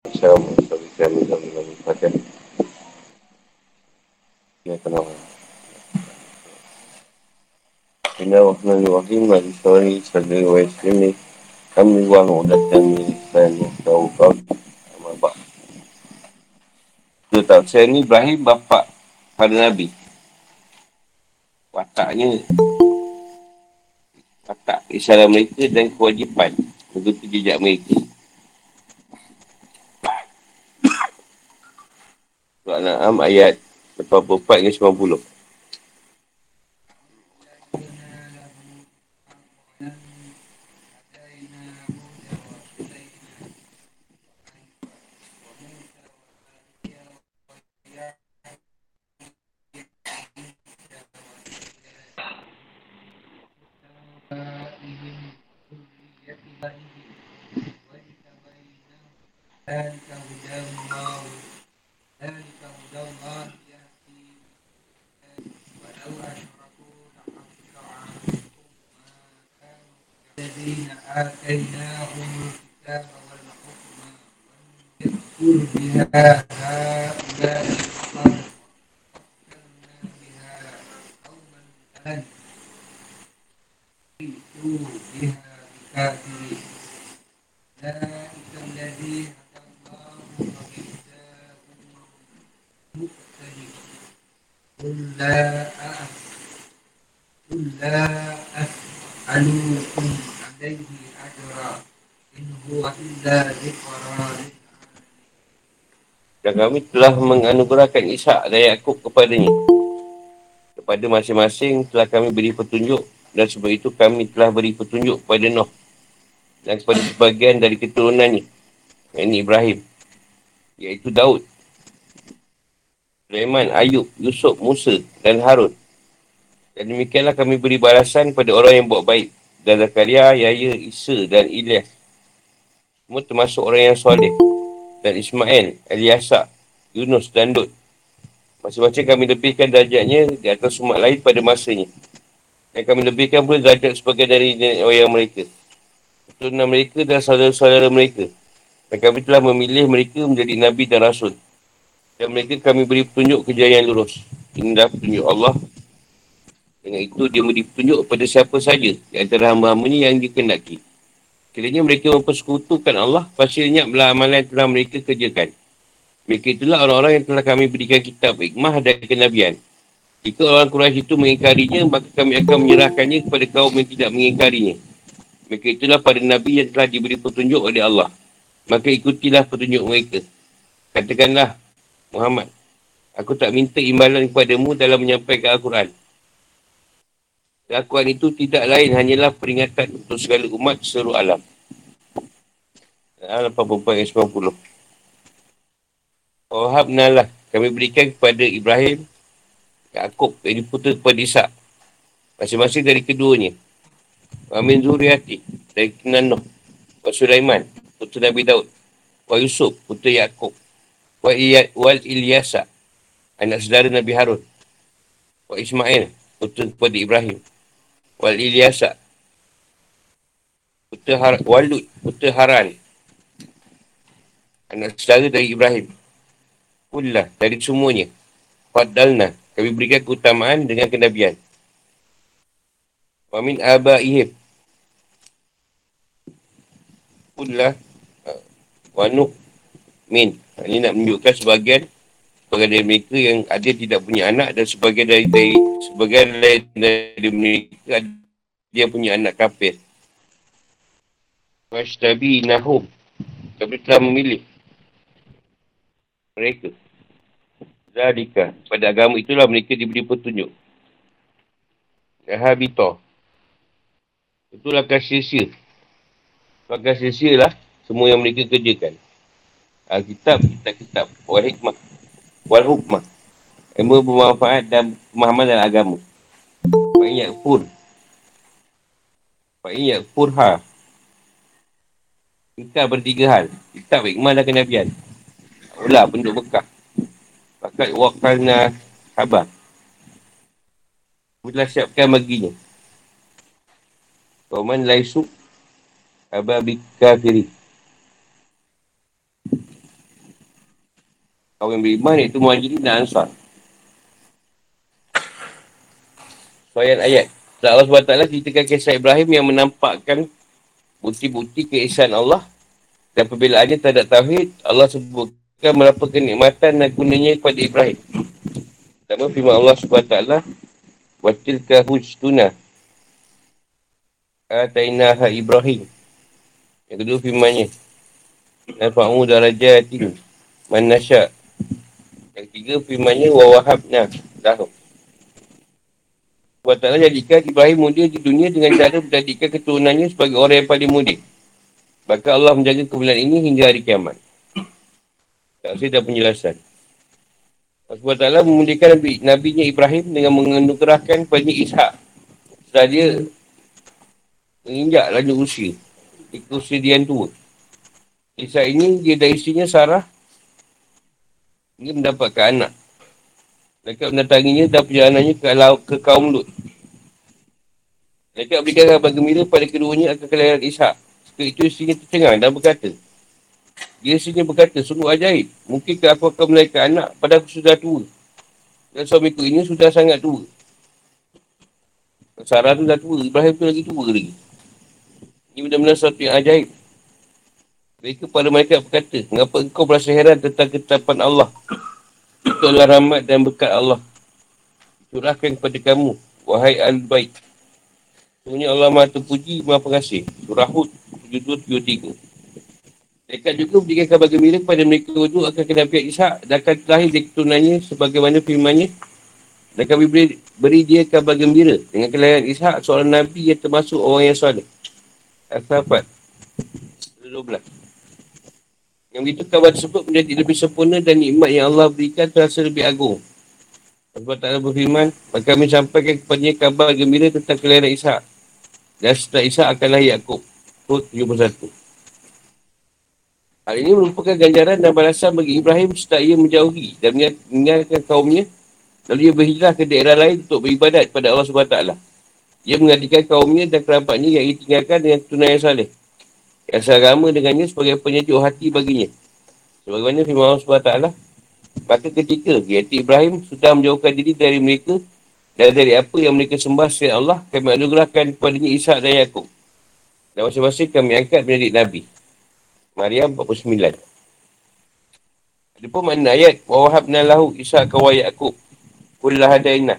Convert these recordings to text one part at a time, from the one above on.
Assalamualaikum warahmatullahi wabarakatuh. Ya, kenapa? Bismillahirrahmanirrahim. Al-Sari, Sadri, wa Islimi. Kami buang udat dan milisan yang tahu kau. Mabak. Dia tahu, saya ni Ibrahim bapa pada Nabi. Wataknya watak isyarat mereka dan kewajipan untuk jejak mereka. Al-An'am ayat 84 hingga 90. Dan kami telah menganugerahkan Ishak dan Yaakob kepadanya. Kepada masing-masing telah kami beri petunjuk dan sebab itu kami telah beri petunjuk kepada Noh dan kepada sebagian dari keturunannya yang ini Ibrahim iaitu Daud Sulaiman, Ayub, Yusuf, Musa dan Harun. Dan demikianlah kami beri balasan kepada orang yang buat baik dan Zakaria, Yahya, Isa dan Ilyas. Semua termasuk orang yang soleh. Dan Ismail, Eliasa, Yunus dan Dud masing-masing kami lebihkan darjatnya di atas umat lain pada masanya yang kami lebihkan pula derajat sebagai dari orang mereka. Keturunan mereka dan saudara-saudara mereka. Dan kami telah memilih mereka menjadi Nabi dan Rasul. Dan mereka kami beri petunjuk kejayaan lurus. Inilah petunjuk Allah. Dengan itu dia beri petunjuk kepada siapa saja di antara hamba-hambanya yang dikendaki. Kiranya mereka mempersekutukan Allah, pasti lenyaplah amalan yang telah mereka kerjakan. Mereka itulah orang-orang yang telah kami berikan kitab hikmah dan kenabian. Jika orang Quraisy itu mengingkarinya, maka kami akan menyerahkannya kepada kaum yang tidak mengingkarinya. Mereka itulah pada Nabi yang telah diberi petunjuk oleh Allah. Maka ikutilah petunjuk mereka. Katakanlah, Muhammad, aku tak minta imbalan kepadamu dalam menyampaikan Al-Quran. Al-Quran itu tidak lain hanyalah peringatan untuk segala umat seluruh alam. Al 84 90. Wahabnalah kami berikan kepada Ibrahim Yaakob yang diputus kepada Ishak. Masing-masing dari keduanya. Wa min zuriati dari keturunan Nuh. Wa Sulaiman, putera Nabi Daud. Wa Yusuf, putera Yaakob. Wa wal Ilyasa, anak saudara Nabi Harun. Wa Ismail, putera kepada Ibrahim. Wal Ilyasa, putera Har Walud, putera Haran. Anak saudara dari Ibrahim. Kullah, dari semuanya. Fadalna, kami berikan keutamaan dengan kenabian. Wa min abaihim. Kullah uh, wa nuh min. Ini nak menunjukkan sebagian sebagian dari mereka yang ada tidak punya anak dan sebagian dari, dari sebagian dari, dari mereka ada dia punya anak kafir. Washtabi nahum. Kami telah memilih mereka. Zalika. Pada agama itulah mereka diberi petunjuk. Yahabito. Itulah kasih sia. Maka sia lah semua yang mereka kerjakan. Alkitab, kitab-kitab, wal hikmah, wal hukmah. Ilmu bermanfaat dan pemahaman dalam agama. Banyak pun. Banyak pun ha. Kita bertiga hal. Kitab, hikmah dan kenabian. Ulah penduduk bekah. Fakat wakalna khabar. Kita siapkan baginya. Kauman laisu ababik kafiri. Kaum yang beriman iaitu muhajirin dan ansar. Soalan ayat. Allah SWT ceritakan kisah Ibrahim yang menampakkan bukti-bukti keesaan Allah dan pembelaannya terhadap Tauhid, Allah sebutkan berapa kenikmatan dan gunanya kepada Ibrahim. Pertama, firman Allah SWT, Watilka hujtuna Atainaha Ibrahim. Yang kedua firmannya. Nafa'u darajatin man nasya. Yang ketiga firmannya wa wahabna lahum. Allah Ta'ala jadikan Ibrahim muda di dunia dengan cara menjadikan keturunannya sebagai orang yang paling muda. Maka Allah menjaga kebenaran ini hingga hari kiamat. Tak usah dah penjelasan. Allah Ta'ala memuliakan Nabi, Nabi Ibrahim dengan mengenugerahkan kepada Ishak. Setelah dia menginjak lanjut usia. Ketika usia dia yang tua. Ishak ini dia dan isterinya Sarah. Dia mendapatkan anak. Mereka mendatanginya dan perjalanannya ke, ke kaum Lut. Mereka berikan kabar gembira pada keduanya akan kelahiran Ishak. Ketika itu isterinya tercengang dan berkata, dia sini berkata, sungguh ajaib. Mungkinkah aku akan melahirkan anak pada aku sudah tua? Dan suamiku ini sudah sangat tua. Sarah tu dah tua. Ibrahim tu lagi tua lagi. Ini benar-benar sesuatu yang ajaib. Mereka pada mereka berkata, mengapa engkau berasa heran tentang ketetapan Allah? Itu adalah rahmat dan berkat Allah. Curahkan kepada kamu, wahai al-baik. Sebenarnya Allah maha terpuji, maha pengasih. Surah Hud 72-73. Mereka juga berikan kabar gembira kepada mereka itu akan kena pihak Ishak dan akan terakhir dia keturunannya sebagaimana firmannya dan kami beri, beri dia kabar gembira dengan kelahiran Ishak seorang Nabi yang termasuk orang yang soleh. Al-Sahabat 12 Yang begitu kabar tersebut menjadi lebih sempurna dan nikmat yang Allah berikan terasa lebih agung. Sebab tak ada berfirman, maka kami sampaikan kepadanya kabar gembira tentang kelahiran Ishak. Dan setelah Ishak akan lahir Yaakob. Hud 71. Hal ini merupakan ganjaran dan balasan bagi Ibrahim setelah ia menjauhi dan meninggalkan kaumnya lalu ia berhijrah ke daerah lain untuk beribadat kepada Allah SWT. Ia menggantikan kaumnya dan kerabatnya yang tinggalkan dengan tunai yang salih. Yang seragama dengannya sebagai penyejuk hati baginya. Sebagaimana firman Allah SWT. Maka ketika iaitu Ibrahim sudah menjauhkan diri dari mereka dan dari apa yang mereka sembah selain Allah, kami anugerahkan kepadanya Ishak dan Yaakob. Dan masing-masing kami angkat menjadi Nabi. Maryam 49. Ada pun makna ayat lahu Ishaq wa Yaqub kullah hadaina.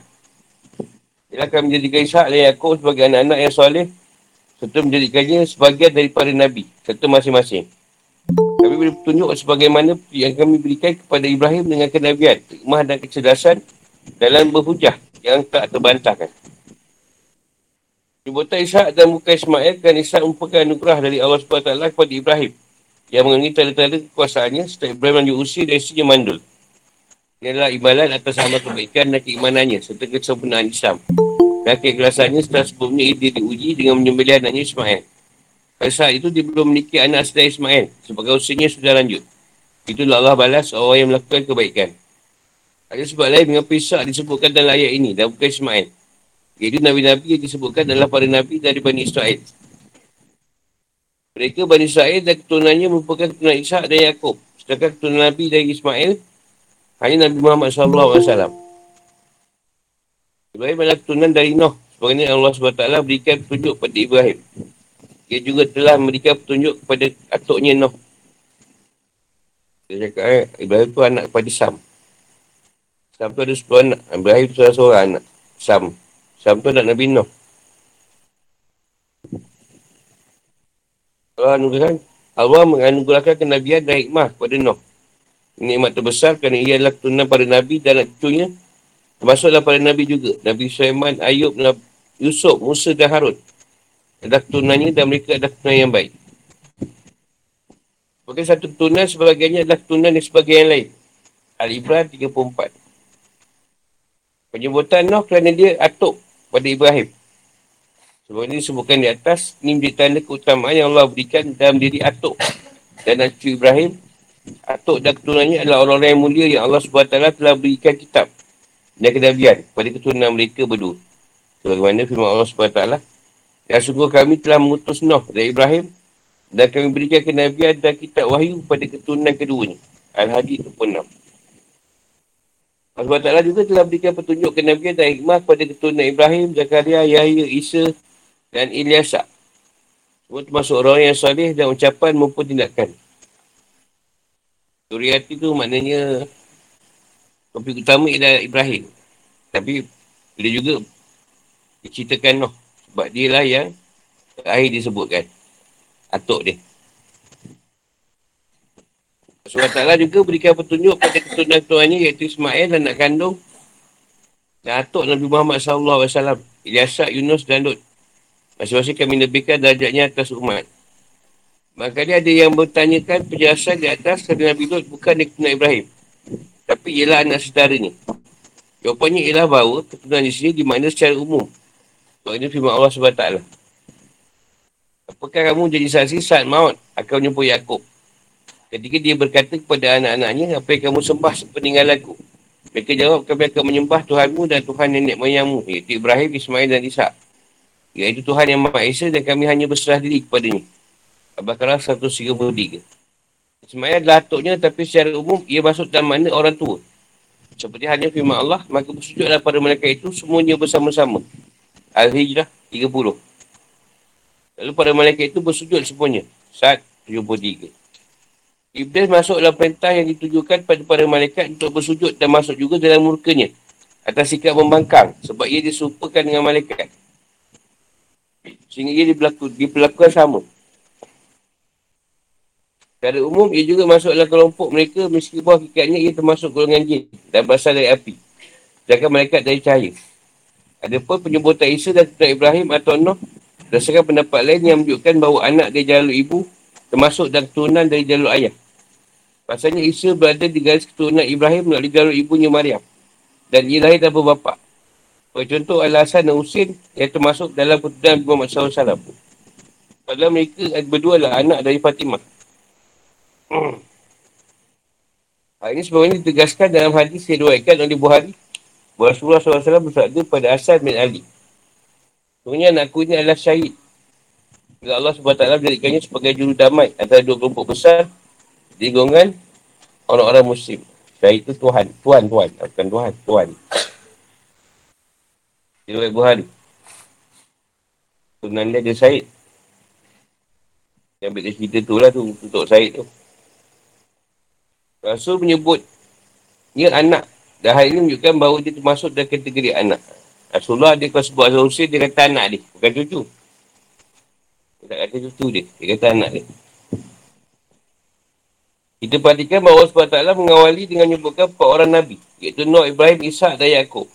Ia akan menjadikan Ishaq dan Yaqub sebagai anak-anak yang soleh serta menjadikannya sebagian daripada Nabi serta masing-masing. Kami beri petunjuk sebagaimana yang kami berikan kepada Ibrahim dengan kenabian, hikmah dan kecerdasan dalam berhujah yang tak terbantahkan. Jemputan Ishak dan muka Ismail kan Ishak merupakan anugerah dari Allah SWT kepada Ibrahim yang mengenai tanda-tanda kekuasaannya setelah Ibrahim lanjut usia dan istrinya mandul. Ini adalah imbalan atas amal kebaikan dan keimanannya serta kesempurnaan Islam. Dan keikhlasannya setelah sebelumnya ia diuji dengan menyembelih anaknya Ismail. Pada saat itu dia belum memiliki anak setelah Ismail sebagai usianya sudah lanjut. Itulah Allah balas orang yang melakukan kebaikan. Ada sebab lain mengapa Ishak disebutkan dalam ayat ini dan bukan Ismail. Iaitu Nabi-Nabi yang disebutkan adalah para Nabi dari Bani Israel. Mereka Bani Israel dan keturunannya merupakan keturunan Ishak dan Yaakob. Sedangkan keturunan Nabi dari Ismail hanya Nabi Muhammad SAW. Ibrahim adalah keturunan dari Noh. Sebagainya Allah SWT berikan petunjuk kepada Ibrahim. Dia juga telah memberikan petunjuk kepada atuknya Noh. Dia cakap eh, Ibrahim tu anak kepada Sam. Sam tu ada 10 anak. Ibrahim tu salah seorang anak. Sam. Sam tu anak Nabi Noh. Allah anugerahkan Allah menganugerahkan kenabian dan hikmah kepada Nuh. Nikmat terbesar kerana ia adalah keturunan pada Nabi dan anak cucunya. Termasuklah pada Nabi juga. Nabi Sulaiman, Ayub, Nabi Yusuf, Musa dan Harun. Adalah keturunannya dan mereka adalah keturunan yang baik. Sebagai satu keturunan, sebagiannya adalah keturunan yang sebagai yang lain. Al-Ibrahim 34. Penyebutan Nuh kerana dia atuk pada Ibrahim. Sebab ini disebutkan di atas, ini menjadi tanda keutamaan yang Allah berikan dalam diri Atuk dan Nabi Ibrahim. Atuk dan keturunannya adalah orang-orang yang mulia yang Allah SWT telah berikan kitab dan kenabian kepada keturunan mereka berdua. Sebagaimana firman Allah SWT. Dan sungguh kami telah mengutus Nuh dari Ibrahim dan kami berikan kenabian dan kitab wahyu kepada keturunan keduanya. Al-Hadid 26. Allah Ta'ala juga telah berikan petunjuk ke Nabi dan hikmah kepada keturunan Ibrahim, Zakaria, Yahya, Isa dan Ilyasa. Semua termasuk orang yang salih dan ucapan maupun tindakan. Suriati tu maknanya topik utama ialah Ibrahim. Tapi dia juga diceritakan Noh. Sebab dia lah yang terakhir disebutkan. Atuk dia. Surah Ta'ala juga berikan petunjuk pada keturunan-keturunannya iaitu Ismail dan anak kandung dan atuk Nabi Muhammad SAW. Ilyasa, Yunus dan Lut. Masing-masing kami lebihkan darjatnya atas umat. Maka dia ada yang bertanyakan penjelasan di atas kerana Nabi Lut bukan keturunan Ibrahim. Tapi ialah anak saudaranya. Jawapannya ialah bahawa keturunan di sini dimakna secara umum. Sebab ini firman Allah SWT. Apakah kamu jadi saksi saat maut akan menyebut Yaakob? Ketika dia berkata kepada anak-anaknya, apa yang kamu sembah sepeninggal aku? Mereka jawab, kami akan menyembah Tuhanmu dan Tuhan nenek moyangmu, iaitu Ibrahim, Ismail dan Ishak. Iaitu Tuhan yang Maha Esa dan kami hanya berserah diri kepadanya. Al-Baqarah 133. Ismail adalah atuknya tapi secara umum ia masuk dalam mana orang tua. Seperti hanya firman Allah, maka bersujudlah pada mereka itu semuanya bersama-sama. Al-Hijrah 30. Lalu pada mereka itu bersujud semuanya. Saat 73. Iblis masuk dalam perintah yang ditujukan pada para malaikat untuk bersujud dan masuk juga dalam murkanya atas sikap membangkang sebab ia disupakan dengan malaikat. Sehingga ia diperlaku, diperlakukan sama. Secara umum, ia juga masuk dalam kelompok mereka meskipun hakikatnya ia termasuk golongan jin dan berasal dari api. Sedangkan malaikat dari cahaya. Ada pun penyebutan Isa dan Tuhan Ibrahim atau Nuh berdasarkan pendapat lain yang menunjukkan bahawa anak dari jalur ibu termasuk dan keturunan dari jalur ayah. Pasalnya Isa berada di garis keturunan Ibrahim melalui jalur ibunya Maryam. Dan ia lahir tanpa bapa. Sebagai contoh alasan dan Husin yang termasuk dalam keturunan Muhammad SAW. Padahal mereka berdua adalah anak dari Fatimah. Hal ini sebenarnya ditegaskan dalam hadis yang diwaikan oleh Buhari. Rasulullah SAW bersabda pada Asad bin Ali. Sebenarnya anakku ini adalah syahid. Bila Allah SWT menjadikannya sebagai juru damai antara dua kelompok besar di golongan orang-orang muslim. Syahid itu Tuhan. Tuhan, Tuhan. Bukan Tuhan, Tuhan. Dia buat Buhari. Tunan dia ada Syahid. Yang ambil cerita tu lah tu. Untuk Syahid tu. Rasul menyebut dia anak. Dan hal ini menunjukkan bahawa dia termasuk dalam kategori anak. Rasulullah dia kalau sebut Azhar Hussein, dia kata anak dia. Bukan cucu. Dia tak kata cucu dia. Dia kata anak dia. Kita perhatikan bahawa Allah SWT mengawali dengan menyebutkan empat orang Nabi. Iaitu Nuh, Ibrahim, Ishak dan Yaakob.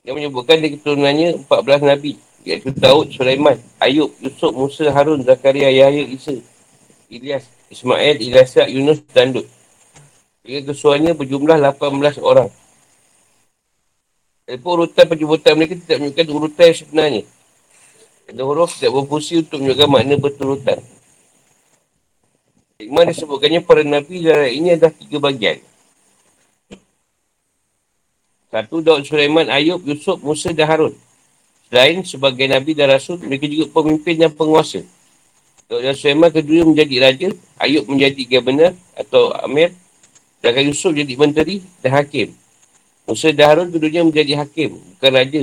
Yang menyebutkan di keturunannya 14 Nabi. Iaitu Daud, Sulaiman, Ayub, Yusuf, Musa, Harun, Zakaria, Yahya, Isa, Ilyas, Ismail, Ilyasak, Yunus dan Dut. Hingga kesuarnya berjumlah 18 orang. Walaupun urutan penyebutan mereka tidak menunjukkan urutan yang sebenarnya. Ada huruf tidak berfungsi untuk menunjukkan makna berturutan. Hikmah disebutkannya para Nabi dan ini adalah tiga bagian. Satu, Daud Sulaiman, Ayub, Yusuf, Musa dan Harun. Selain sebagai Nabi dan Rasul, mereka juga pemimpin dan penguasa. Daud dan Sulaiman kedua menjadi raja, Ayub menjadi governor atau amir, dan Yusuf jadi menteri dan hakim. Musa dan Harun keduanya menjadi hakim, bukan raja.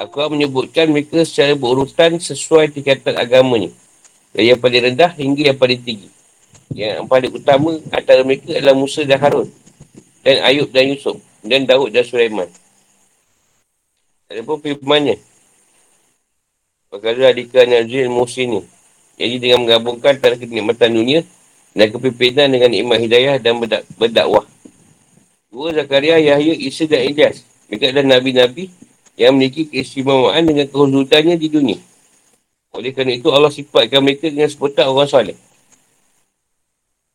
Aku menyebutkan mereka secara berurutan sesuai tingkatan agamanya. Dari yang paling rendah hingga yang paling tinggi. Yang paling utama antara mereka adalah Musa dan Harun. Dan Ayub dan Yusuf. Dan Daud dan Sulaiman. Ada pun firmannya. Perkara adikah Nazir Musa ni. Jadi dengan menggabungkan antara kenikmatan dunia dan kepimpinan dengan nikmat hidayah dan berdak berdakwah. Dua Zakaria, Yahya, Isa dan Ilyas. Mereka adalah Nabi-Nabi yang memiliki keistimewaan dengan kehudutannya di dunia. Oleh kerana itu Allah sifatkan mereka dengan sebutan orang soleh.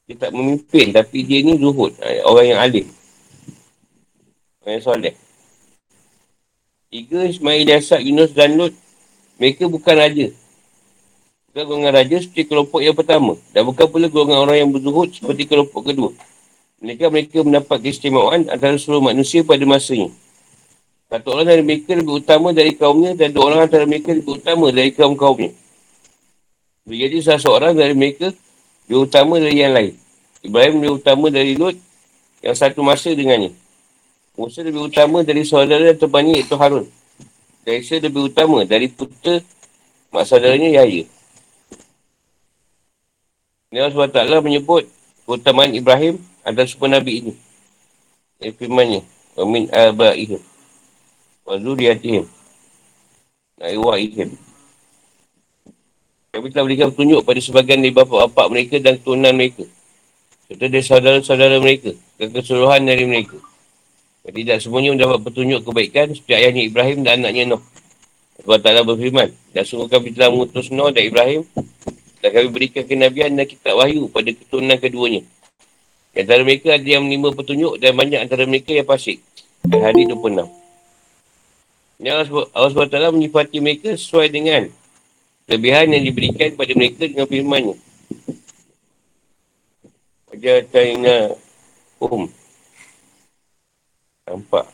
Dia tak memimpin tapi dia ni zuhud. Ha, orang yang alim. Orang yang soleh. Tiga Ismail Yasad, Yunus dan Lut. Mereka bukan raja. Bukan golongan raja seperti kelompok yang pertama. Dan bukan pula golongan orang yang berzuhud seperti kelompok kedua. Mereka mereka mendapat keistimewaan antara seluruh manusia pada masanya. Satu orang dari mereka lebih utama dari kaumnya dan dua orang antara mereka lebih utama dari kaum-kaumnya. Jadi salah seorang dari mereka dia utama dari yang lain. Ibrahim dia utama dari Lut yang satu masa dengannya. Musa lebih utama dari saudara yang terbanyak iaitu Harun. Dan Isa lebih utama dari putera mak saudaranya Yahya. Allah SWT menyebut keutamaan Ibrahim adalah semua Nabi ini. Ini firmannya. Wamin aba'ihim. Wa zuriatihim. Naiwa'ihim. Kami telah berikan petunjuk pada sebagian dari bapa-bapa mereka dan keturunan mereka. Serta dari saudara-saudara mereka. Dan keseluruhan dari mereka. Dan tidak semuanya mendapat petunjuk kebaikan seperti ayahnya Ibrahim dan anaknya Noh. Allah Ta'ala berfirman. Dan sungguh kami telah mengutus Noh dan Ibrahim. Dan kami berikan kenabian dan kitab wahyu pada keturunan keduanya. Di antara mereka ada yang menerima petunjuk dan banyak antara mereka yang pasik. Hadis 26. Yang Allah SWT menyifati mereka sesuai dengan Kelebihan yang diberikan kepada mereka dengan firman-Nya. Wajah China Um. Nampak.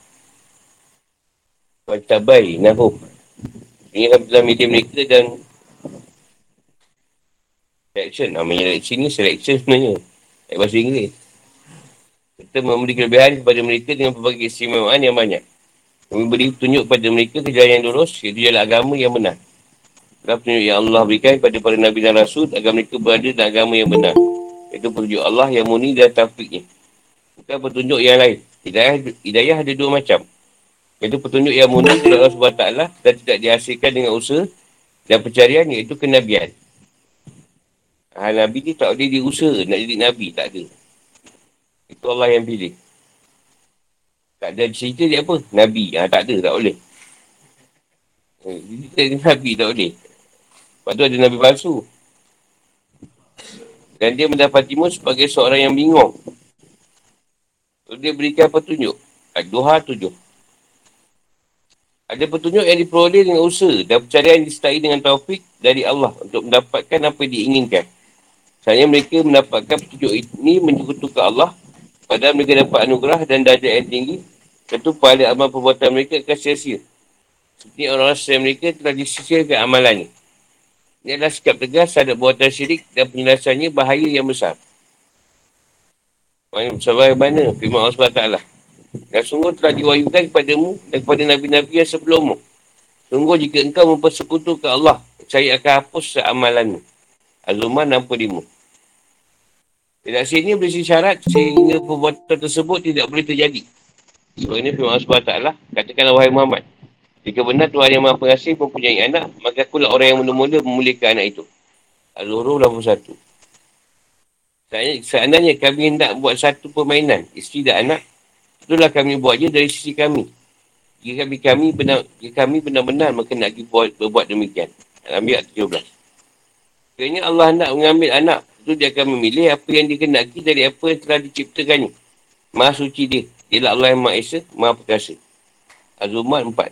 Wajtabai Nahum. Ini akan dalam media mereka dan selection. Namanya selection ni selection sebenarnya. Dari bahasa Inggeris. Kita memberi kelebihan kepada mereka dengan pelbagai istimewaan yang banyak. Kami beri tunjuk kepada mereka ke jalan yang lurus, iaitu jalan agama yang benar. Dan petunjuk yang Allah berikan kepada para Nabi dan Rasul agar mereka berada dalam agama yang benar. Itu petunjuk Allah yang murni dan taufiknya. Bukan petunjuk yang lain. Hidayah, hidayah ada dua macam. Itu petunjuk yang murni dari Allah SWT dan tidak dihasilkan dengan usaha dan pencarian iaitu kenabian. Ha, Nabi ni tak boleh diusaha nak jadi Nabi. Tak ada. Itu Allah yang pilih. Tak ada cerita dia apa? Nabi. Ha, tak ada. Tak boleh. Jadi Nabi tak boleh. Lepas tu ada Nabi palsu. Dan dia mendapatimu sebagai seorang yang bingung. So, dia berikan petunjuk. Doha tujuh. Ada petunjuk yang diperoleh dengan usaha dan pencarian disertai dengan taufik dari Allah untuk mendapatkan apa yang diinginkan. Sebenarnya mereka mendapatkan petunjuk ini menyekutukan Allah padahal mereka dapat anugerah dan darjah yang tinggi tentu pahala amal perbuatan mereka akan sia-sia. Seperti orang-orang mereka telah disisirkan amalannya. Ini adalah sikap tegas terhadap buatan syirik dan penjelasannya bahaya yang besar. Sampai mana firman Allah SWT. Dan sungguh telah diwahyukan kepadamu dan kepada Nabi-Nabi yang sebelummu. Sungguh jika engkau mempersekutukan Allah, saya akan hapus amalanmu. Azuman 65. Tidak sini berisi syarat sehingga perbuatan tersebut tidak boleh terjadi. Sebab ini firman Allah SWT. Katakanlah wahai Muhammad. Jika benar Tuhan yang maha pengasih mempunyai anak, maka akulah orang yang mula-mula memulihkan anak itu. Al-Zuhru 81. Seandainya kami hendak buat satu permainan, isteri dan anak, itulah kami buat je dari sisi kami. Jika kami, kami benar, jika kami benar-benar nak buat, berbuat demikian. Al-Ambiyak 17. Kerana Allah hendak mengambil anak, itu dia akan memilih apa yang dikenaki dari apa yang telah diciptakannya. Maha suci dia. Dia Allah yang Maha Esa, Maha Perkasa. Az-Zumar 4.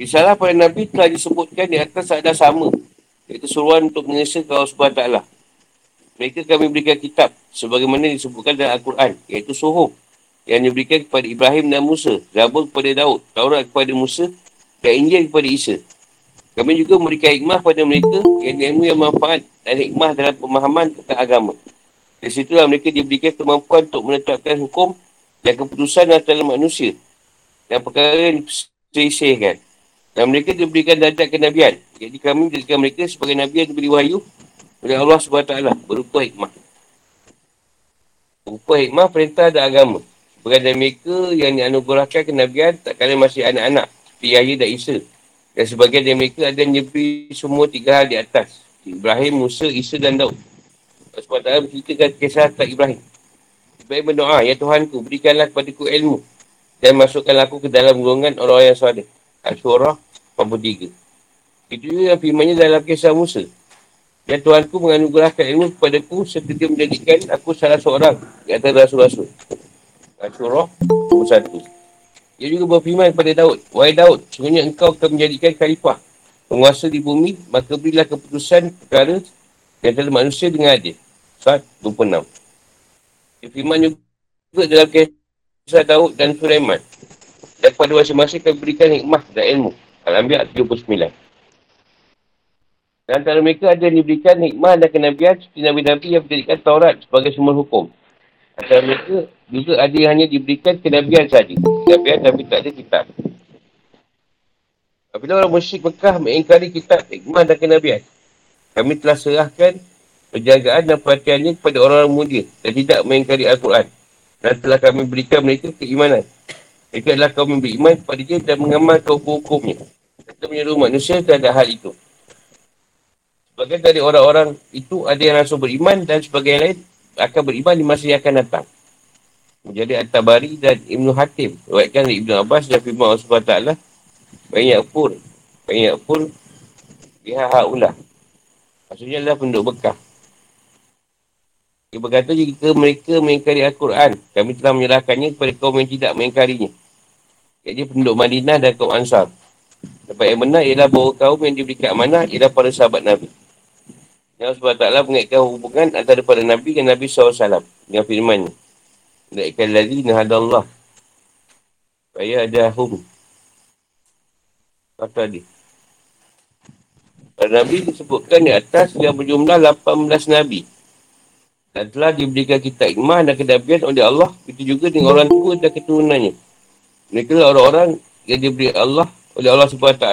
Risalah para Nabi telah disebutkan di atas ada sama. Iaitu suruhan untuk mengesahkan Allah SWT. Mereka kami berikan kitab sebagaimana disebutkan dalam Al-Quran. Iaitu suhuf yang diberikan kepada Ibrahim dan Musa. Zabur kepada Daud. Taurat kepada Musa. Dan Injil kepada Isa. Kami juga memberikan hikmah kepada mereka yang ilmu yang manfaat dan hikmah dalam pemahaman tentang agama. Dari situlah mereka diberikan kemampuan untuk menetapkan hukum dan keputusan antara manusia dan perkara yang diselisihkan. Dan mereka diberikan darjat kenabian. Jadi kami menjadikan mereka sebagai Nabi yang diberi wahyu oleh Allah SWT berupa hikmah. Berupa hikmah perintah dan agama. Dari mereka yang dianugerahkan kenabian tak kala masih anak-anak. Seperti Yahya dan Isa. Dan sebagian dari mereka ada yang semua tiga hal di atas. Ibrahim, Musa, Isa dan Daud. Allah SWT menceritakan kisah tak Ibrahim. Ibrahim berdoa, Ya Tuhanku, berikanlah kepada ku ilmu. Dan masukkanlah aku ke dalam golongan orang-orang yang sadar. Al-Surah 43. Itu juga yang firmannya dalam kisah Musa. Dan Tuhanku menganugerahkan ilmu kepada ku menjadikan aku salah seorang di antara rasul-rasul. Al-Surah 1. Dia juga berfirman kepada Daud. Wahai Daud, sebenarnya engkau akan menjadikan khalifah penguasa di bumi, maka berilah keputusan perkara yang dalam manusia dengan adil. Surat 26. Dia firman juga dalam kisah Daud dan Sulaiman. Dan kepada masing-masing akan berikan hikmah dan ilmu. Al-Ambiyak 79. Dan antara mereka ada yang diberikan hikmah dan kenabian seperti Nabi-Nabi yang menjadikan Taurat sebagai sumber hukum. Antara mereka juga ada yang hanya diberikan kenabian saja. Kenabian tapi tak ada kitab. Apabila orang musyrik Mekah mengingkari kitab hikmah dan kenabian. Kami telah serahkan penjagaan dan perhatiannya kepada orang-orang muda dan tidak mengingkari Al-Quran. Dan telah kami berikan mereka keimanan. Mereka adalah kaum yang beriman kepada dia dan mengamalkan hukum-hukumnya. Kita menyeru manusia terhadap hal itu. Sebagai dari orang-orang itu ada yang langsung beriman dan sebagai lain akan beriman di masa yang akan datang. Menjadi At-Tabari dan Ibn Hatim. Ruatkan dari Ibn Abbas dan firman Allah SWT. Banyak pun. Banyak pun. Biha ha'ulah. Maksudnya adalah penduduk Bekah. Dia berkata jika mereka mengingkari Al-Quran, kami telah menyerahkannya kepada kaum yang tidak mengingkarinya. Jadi penduduk Madinah dan kaum Ansar. Tempat yang benar ialah bahawa kaum yang diberikan amanah ialah para sahabat Nabi. Sebab taklah mengaitkan hubungan antara para Nabi dan Nabi SAW dengan firman Mengaitkan lagi nahadallah. Supaya ada hum. Kata tadi. Para Nabi disebutkan di atas yang berjumlah 18 Nabi. Dan telah diberikan kita iman dan kedabian oleh Allah. Itu juga dengan orang tua dan keturunannya. Mereka lah orang-orang yang diberi Allah oleh Allah SWT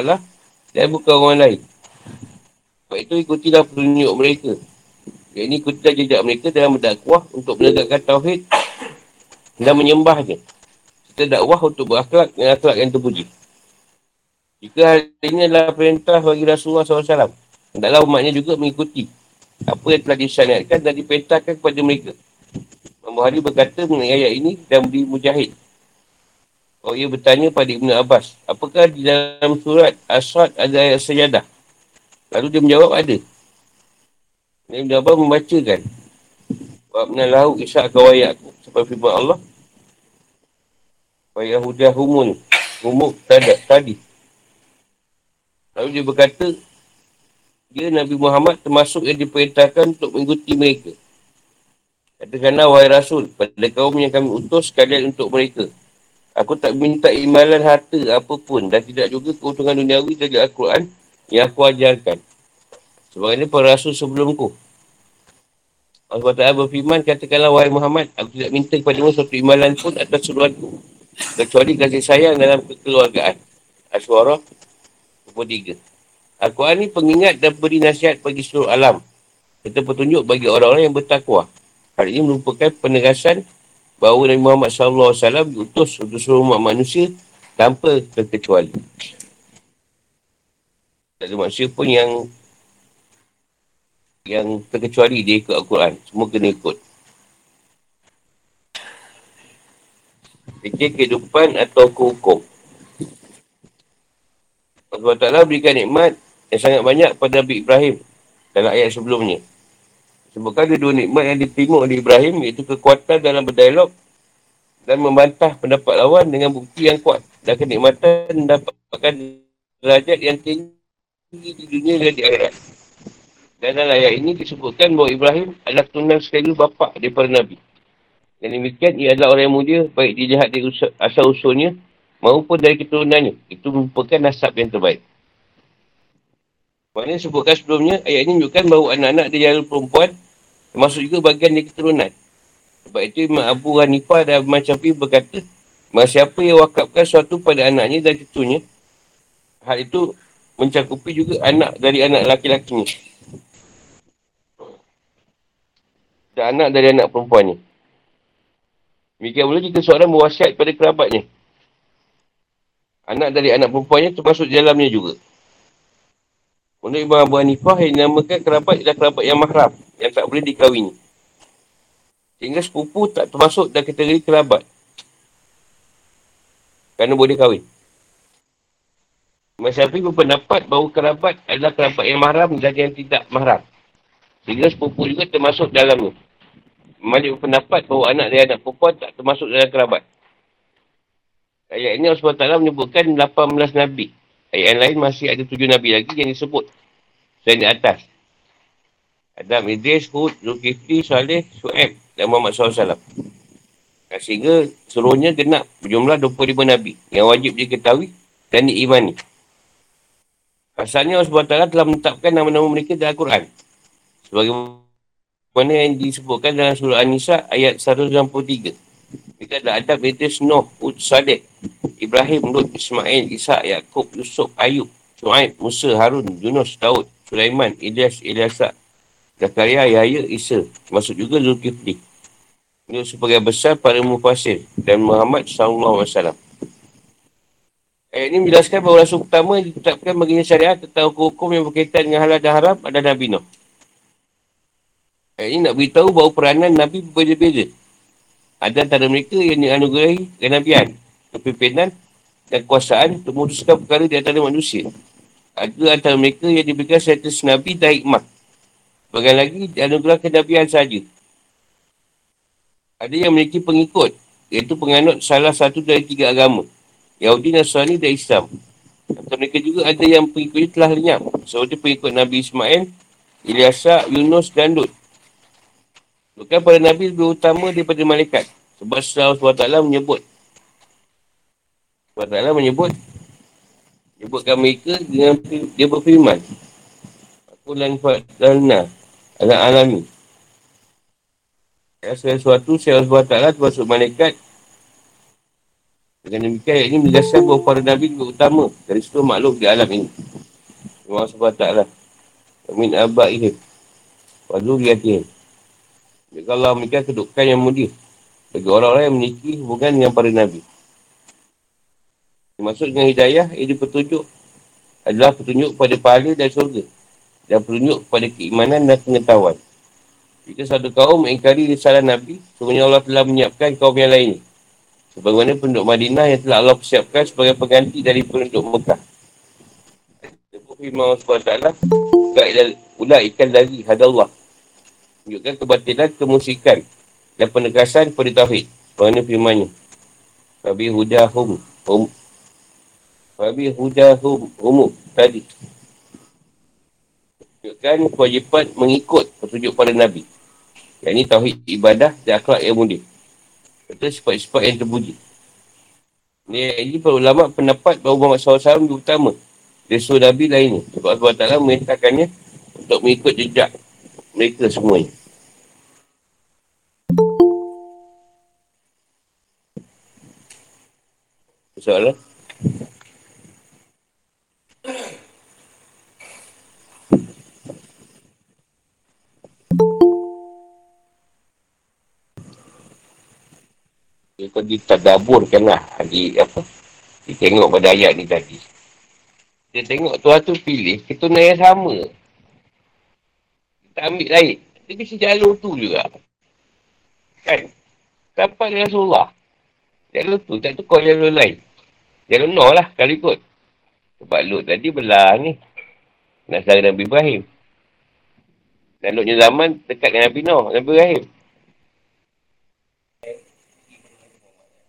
dan bukan orang lain. Sebab itu ikutilah penunjuk mereka. Yang ini ikutilah jejak mereka dalam berdakwah untuk menegakkan tauhid dan menyembahnya. Kita dakwah untuk berakhlak dengan akhlak yang terpuji. Jika hal ini adalah perintah bagi Rasulullah SAW, hendaklah umatnya juga mengikuti apa yang telah disyariatkan dan diperintahkan kepada mereka. Imam berkata mengenai ayat ini dan beri mujahid. Oh ia bertanya pada Ibn Abbas, apakah di dalam surat Aswad ada ayat sejadah? Lalu dia menjawab ada. Dan Ibn Abbas membacakan. Wabna lahu isyak kawayak aku. Sampai firman Allah. Wa yahudah humun. Humuk tadi. tadi. Lalu dia berkata. Dia Nabi Muhammad termasuk yang diperintahkan untuk mengikuti mereka. Katakanlah wahai Rasul. Pada kaum yang kami utus sekalian untuk mereka. Aku tak minta imalan harta apapun dan tidak juga keuntungan duniawi dari Al-Quran yang aku ajarkan. Sebab ini para rasul sebelumku. Allah SWT berfirman, katakanlah wahai Muhammad, aku tidak minta kepada mu suatu imalan pun atas seruanku. Kecuali kasih sayang dalam kekeluargaan. Aswara 23. Al-Quran ini pengingat dan beri nasihat bagi seluruh alam. Serta petunjuk bagi orang-orang yang bertakwa. Hal ini merupakan penegasan bahawa Nabi Muhammad SAW diutus untuk seluruh umat manusia tanpa terkecuali. Tak ada manusia pun yang yang terkecuali dia ikut Al-Quran. Semua kena ikut. Fikir kehidupan atau hukum. Allah Ta'ala berikan nikmat yang sangat banyak pada Nabi Ibrahim dalam ayat sebelumnya. Sebabkan ada dua nikmat yang diterima oleh Ibrahim iaitu kekuatan dalam berdialog dan membantah pendapat lawan dengan bukti yang kuat dan kenikmatan mendapatkan derajat yang tinggi tinggi di dunia dan di akhirat. Dan dalam ayat ini disebutkan bahawa Ibrahim adalah tunan sekali bapa daripada Nabi. Dan demikian ia adalah orang yang mulia baik di jahat dari asal usulnya maupun dari keturunannya. Itu merupakan nasab yang terbaik. Maknanya sebutkan sebelumnya, ayat ini menunjukkan bahawa anak-anak dia jalur perempuan termasuk juga bagian dari keturunan. Sebab itu Imam Abu Hanifah dan Imam Syafi'i berkata, siapa yang wakafkan sesuatu pada anaknya dan cucunya, hal itu mencakupi juga anak dari anak laki-lakinya. Dan anak dari anak perempuannya. Demikian pula jika seorang berwasiat pada kerabatnya. Anak dari anak perempuannya termasuk dalamnya juga. Menurut Ibn Abu Hanifah yang dinamakan kerabat adalah kerabat yang mahram. Yang tak boleh dikawini. Sehingga sepupu tak termasuk dalam kategori kerabat. Kerana boleh kahwin. Imam Syafi'i berpendapat bahawa kerabat adalah kerabat yang mahram dan yang tidak mahram. Sehingga sepupu juga termasuk dalamnya. Malik berpendapat bahawa anak dari anak perempuan tak termasuk dalam kerabat. Ayat ini Allah SWT menyebutkan 18 Nabi. Ayat yang lain masih ada 7 Nabi lagi yang disebut. Selain di atas. Adam, Idris, Hud, Zulkifli, Saleh, Su'eb dan Muhammad SAW. Sehingga seluruhnya genap berjumlah 25 Nabi yang wajib diketahui dan diimani. Asalnya Allah SWT telah menetapkan nama-nama mereka dalam Al-Quran. Sebagai Mana yang disebutkan dalam surah An-Nisa ayat 163. Kita ada adab Idris Nuh, Ud Sadek, Ibrahim, Lut, Ismail, Isa, Yaakob, Yusuf, Ayub, Shu'aib, Musa, Harun, Yunus, Daud, Sulaiman, Ilyas, Ilyasa, Zakaria, Yahya, Isa. Masuk juga Zulkifli. Ini sebagai besar para mufasir dan Muhammad SAW. Ayat ini menjelaskan bahawa rasul pertama ditetapkan baginya syariat tentang hukum-hukum yang berkaitan dengan halal dan haram adalah Nabi Nuh. Ayat ini nak beritahu bahawa peranan Nabi berbeza-beza. Ada antara mereka yang dianugerahi kenabian, kepimpinan dan kuasaan untuk memutuskan perkara di antara manusia. Ada antara mereka yang diberikan status Nabi dan hikmah. Bagian lagi dianugerah kenabian saja. Ada yang memiliki pengikut, iaitu penganut salah satu dari tiga agama. Yahudi, Nasrani dan Islam. Antara mereka juga ada yang pengikutnya telah lenyap. Seperti pengikut Nabi Ismail, Ilyasa, Yunus dan Lut. Bukan para Nabi lebih utama daripada malaikat. Sebab Allah SWT menyebut. Allah menyebut. Menyebutkan mereka dengan dia berfirman. Aku lan fadalna ala alami. Ya, sesuatu saya Allah SWT termasuk malaikat. Dengan demikian, ini menjelaskan bahawa para Nabi lebih utama dari seluruh makhluk di alam ini. Allah SWT. Amin aba'ihim. Waduriyatihim. Jika Allah memberikan kedudukan yang mulia bagi orang-orang yang memiliki hubungan dengan para Nabi. Maksud dengan hidayah, ini petunjuk adalah petunjuk pada pahala dan surga dan petunjuk pada keimanan dan pengetahuan. Jika satu kaum mengingkari risalah Nabi, sebenarnya Allah telah menyiapkan kaum yang lain. Sebagaimana penduduk Madinah yang telah Allah persiapkan sebagai pengganti dari penduduk Mekah. Firman Allah SWT, Ulai ikan dari hadallah menunjukkan kebatilan, kemusikan dan penegasan pada Tauhid. Mana firmannya? Fabi hudahum. Hum. Fabi hudahum. Umum. Tadi. Menunjukkan kewajipan mengikut petunjuk para Nabi. Yang ini Tauhid ibadah dan akhlak yang mulia. Betul sifat-sifat yang terpuji. Ini, ini para ulama pendapat bahawa Muhammad SAW lebih utama seluruh Nabi lainnya. Sebab Allah Ta'ala merintahkannya untuk mengikut jejak mereka semuanya. Soalan? Kita ditadaburkan lah. Di apa? Kita tengok pada ayat ni tadi. Kita tengok Tuhan tu pilih kita yang sama. Kita ambil lain. Dia mesti jalur tu juga kan? Dapat Rasulullah jalur tu tak tukar jalur lain. Jalur Noh lah kalau ikut. Sebab Lut tadi belah ni. Nak Nabi Ibrahim. Dan Lutnya zaman dekat dengan Nabi Noh, Nabi Ibrahim.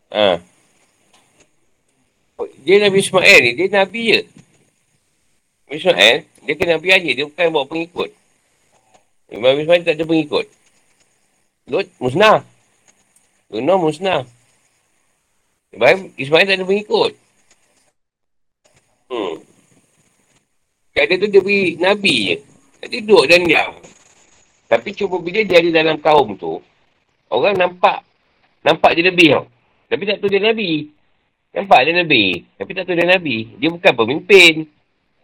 Ha. Dia Nabi Ismail ni, dia Nabi je. Nabi Ismail, dia kena Nabi aja, dia bukan bawa pengikut. Nabi Ismail tak ada pengikut. Lut, musnah. Lut Noh, musnah. Ibrahim, Ismail tak ada pengikut. Hmm. Kadang tu dia beri Nabi je. Dia duduk dan diam. Tapi cuba bila dia ada dalam kaum tu, orang nampak, nampak dia lebih tau. Tapi tak tahu dia Nabi. Nampak dia Nabi. Tapi tak tahu dia Nabi. Dia bukan pemimpin.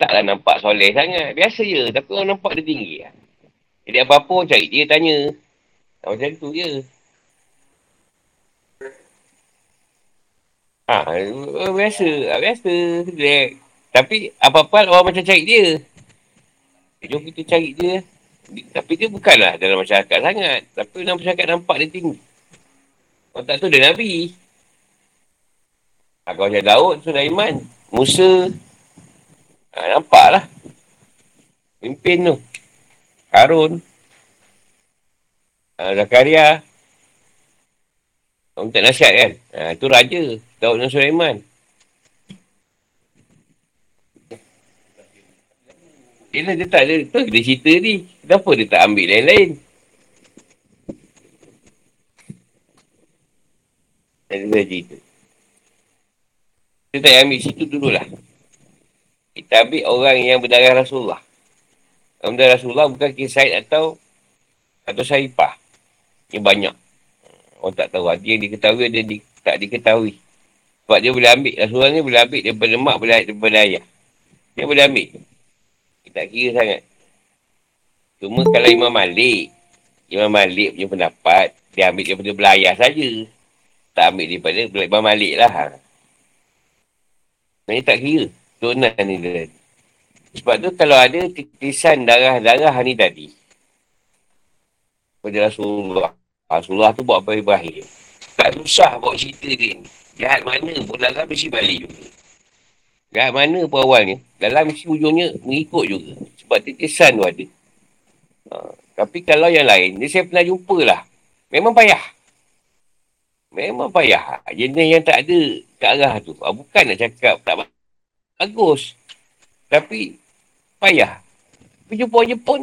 Taklah nampak soleh sangat. Biasa je. Tapi orang nampak dia tinggi. Jadi apa-apa cari dia tanya. Macam tu je. Ha, biasa. Biasa. Relax. Tapi apa-apa orang macam cari dia. Jom kita cari dia. Tapi dia bukanlah dalam masyarakat sangat. Tapi dalam masyarakat nampak dia tinggi. Orang tak tahu dia Nabi. Kalau macam Daud, Sulaiman, Musa. Ha, nampak lah. Pimpin tu. Harun. Ha, Zakaria. Orang tak nasihat kan? Ha, itu raja. Daud dan Sulaiman. Yelah dia tak ada, tu dia cerita ni. Kenapa dia tak ambil lain-lain? Dia dah cerita. Kita tak ambil situ dululah. Kita ambil orang yang berdarah Rasulullah. Orang berdarah Rasulullah bukan kisah atau atau syarifah. Ini banyak. Orang tak tahu. Yang diketahui, yang di, tak diketahui. Sebab dia boleh ambil. Rasulullah ni boleh ambil daripada mak, boleh daripada ayah. Dia boleh ambil. Dia tak kira sangat. Cuma kalau Imam Malik, Imam Malik punya pendapat, dia ambil daripada belayah saja. Tak ambil daripada Imam Malik lah. Ini tak kira. Tunan ni dia. Sebab tu kalau ada titisan darah-darah ni tadi. Pada Rasulullah. Rasulullah tu buat apa Ibrahim. Tak susah buat cerita dia ni. Jahat mana pun dalam mesti balik juga. Jahat mana pun awalnya. Dalam mesti ujungnya mengikut juga. Sebab titisan tu ada. Ha. Tapi kalau yang lain, ni saya pernah jumpa lah. Memang payah. Memang payah. Jenis yang tak ada ke arah tu. Ha, bukan nak cakap tak bagus. Tapi payah. Pergi jumpa je pun.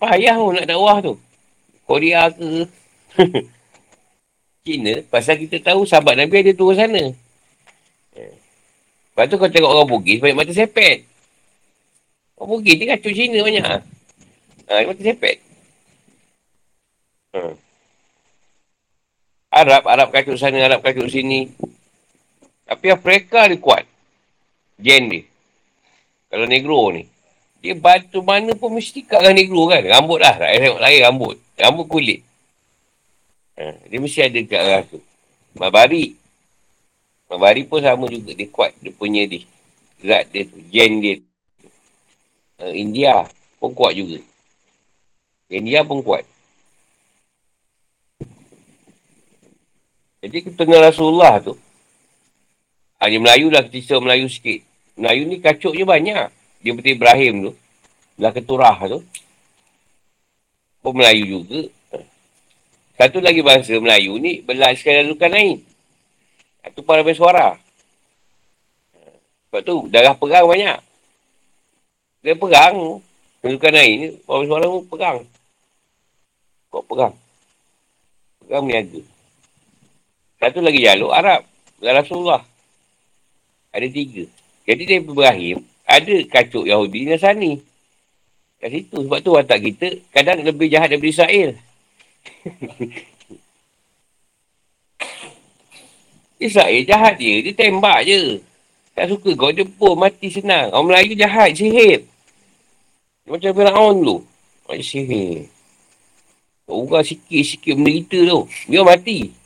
Payah pun nak dakwah tu. Korea ke. Cina. Pasal kita tahu sahabat Nabi ada turun sana. Lepas tu kau tengok orang Bugis, banyak mata sepet. Orang Bugis dia kacau Cina banyak. Ha, mata sepet. Hmm. Arab, Arab kacau sana, Arab kacau sini. Tapi Afrika dia kuat. Gen dia. Kalau negro ni. Dia batu mana pun mesti kat negro kan. Rambut lah. Tengok lain rambut. Rambut kulit. Ha, dia mesti ada kat arah tu. Mabari. Mabari pun sama juga. Dia kuat. Dia punya dia. Zat dia tu. Gen dia. Ha, India pun kuat juga. India pun kuat. Jadi ketengah Rasulullah tu. Hanya Melayu lah kita Melayu sikit. Melayu ni kacuknya banyak. Dia seperti Ibrahim tu. Belah keturah tu. Pun Melayu juga. Satu lagi bahasa Melayu ni belah sekali lukan lain. Itu para bersuara. Sebab tu darah perang banyak. Dia perang. Lukan lain ni para bersuara pun perang. Kok perang? Perang niaga. Satu lagi jalur Arab. Belah Rasulullah. Ada tiga. Jadi dari Ibrahim, ada kacuk Yahudi dan Nasani. Kat situ. Sebab tu watak kita kadang lebih jahat daripada Israel. Israel jahat dia. Dia tembak je. Tak suka kau jemput mati senang. Orang Melayu jahat, sihir. Macam Fir'aun tu. Macam sihir. Orang sikit-sikit menderita tu. Dia mati.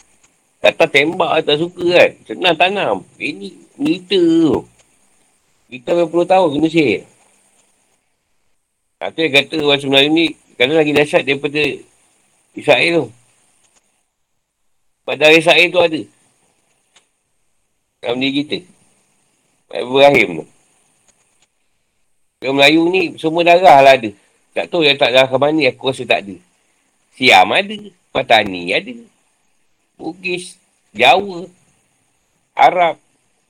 Kata tembak tak suka kan. Senang tanam. Ini menderita tu. Kita berpuluh tahun kena sihir. Itu yang kata orang Melayu ni, kadang lagi dahsyat daripada Israel tu. Pada Israel tu ada. Dalam diri kita. Ibrahim tu. Orang Melayu ni, semua darah lah ada. Tak tahu yang tak darah ke mana, aku rasa tak ada. Siam ada. Patani ada. Bugis, Jawa, Arab,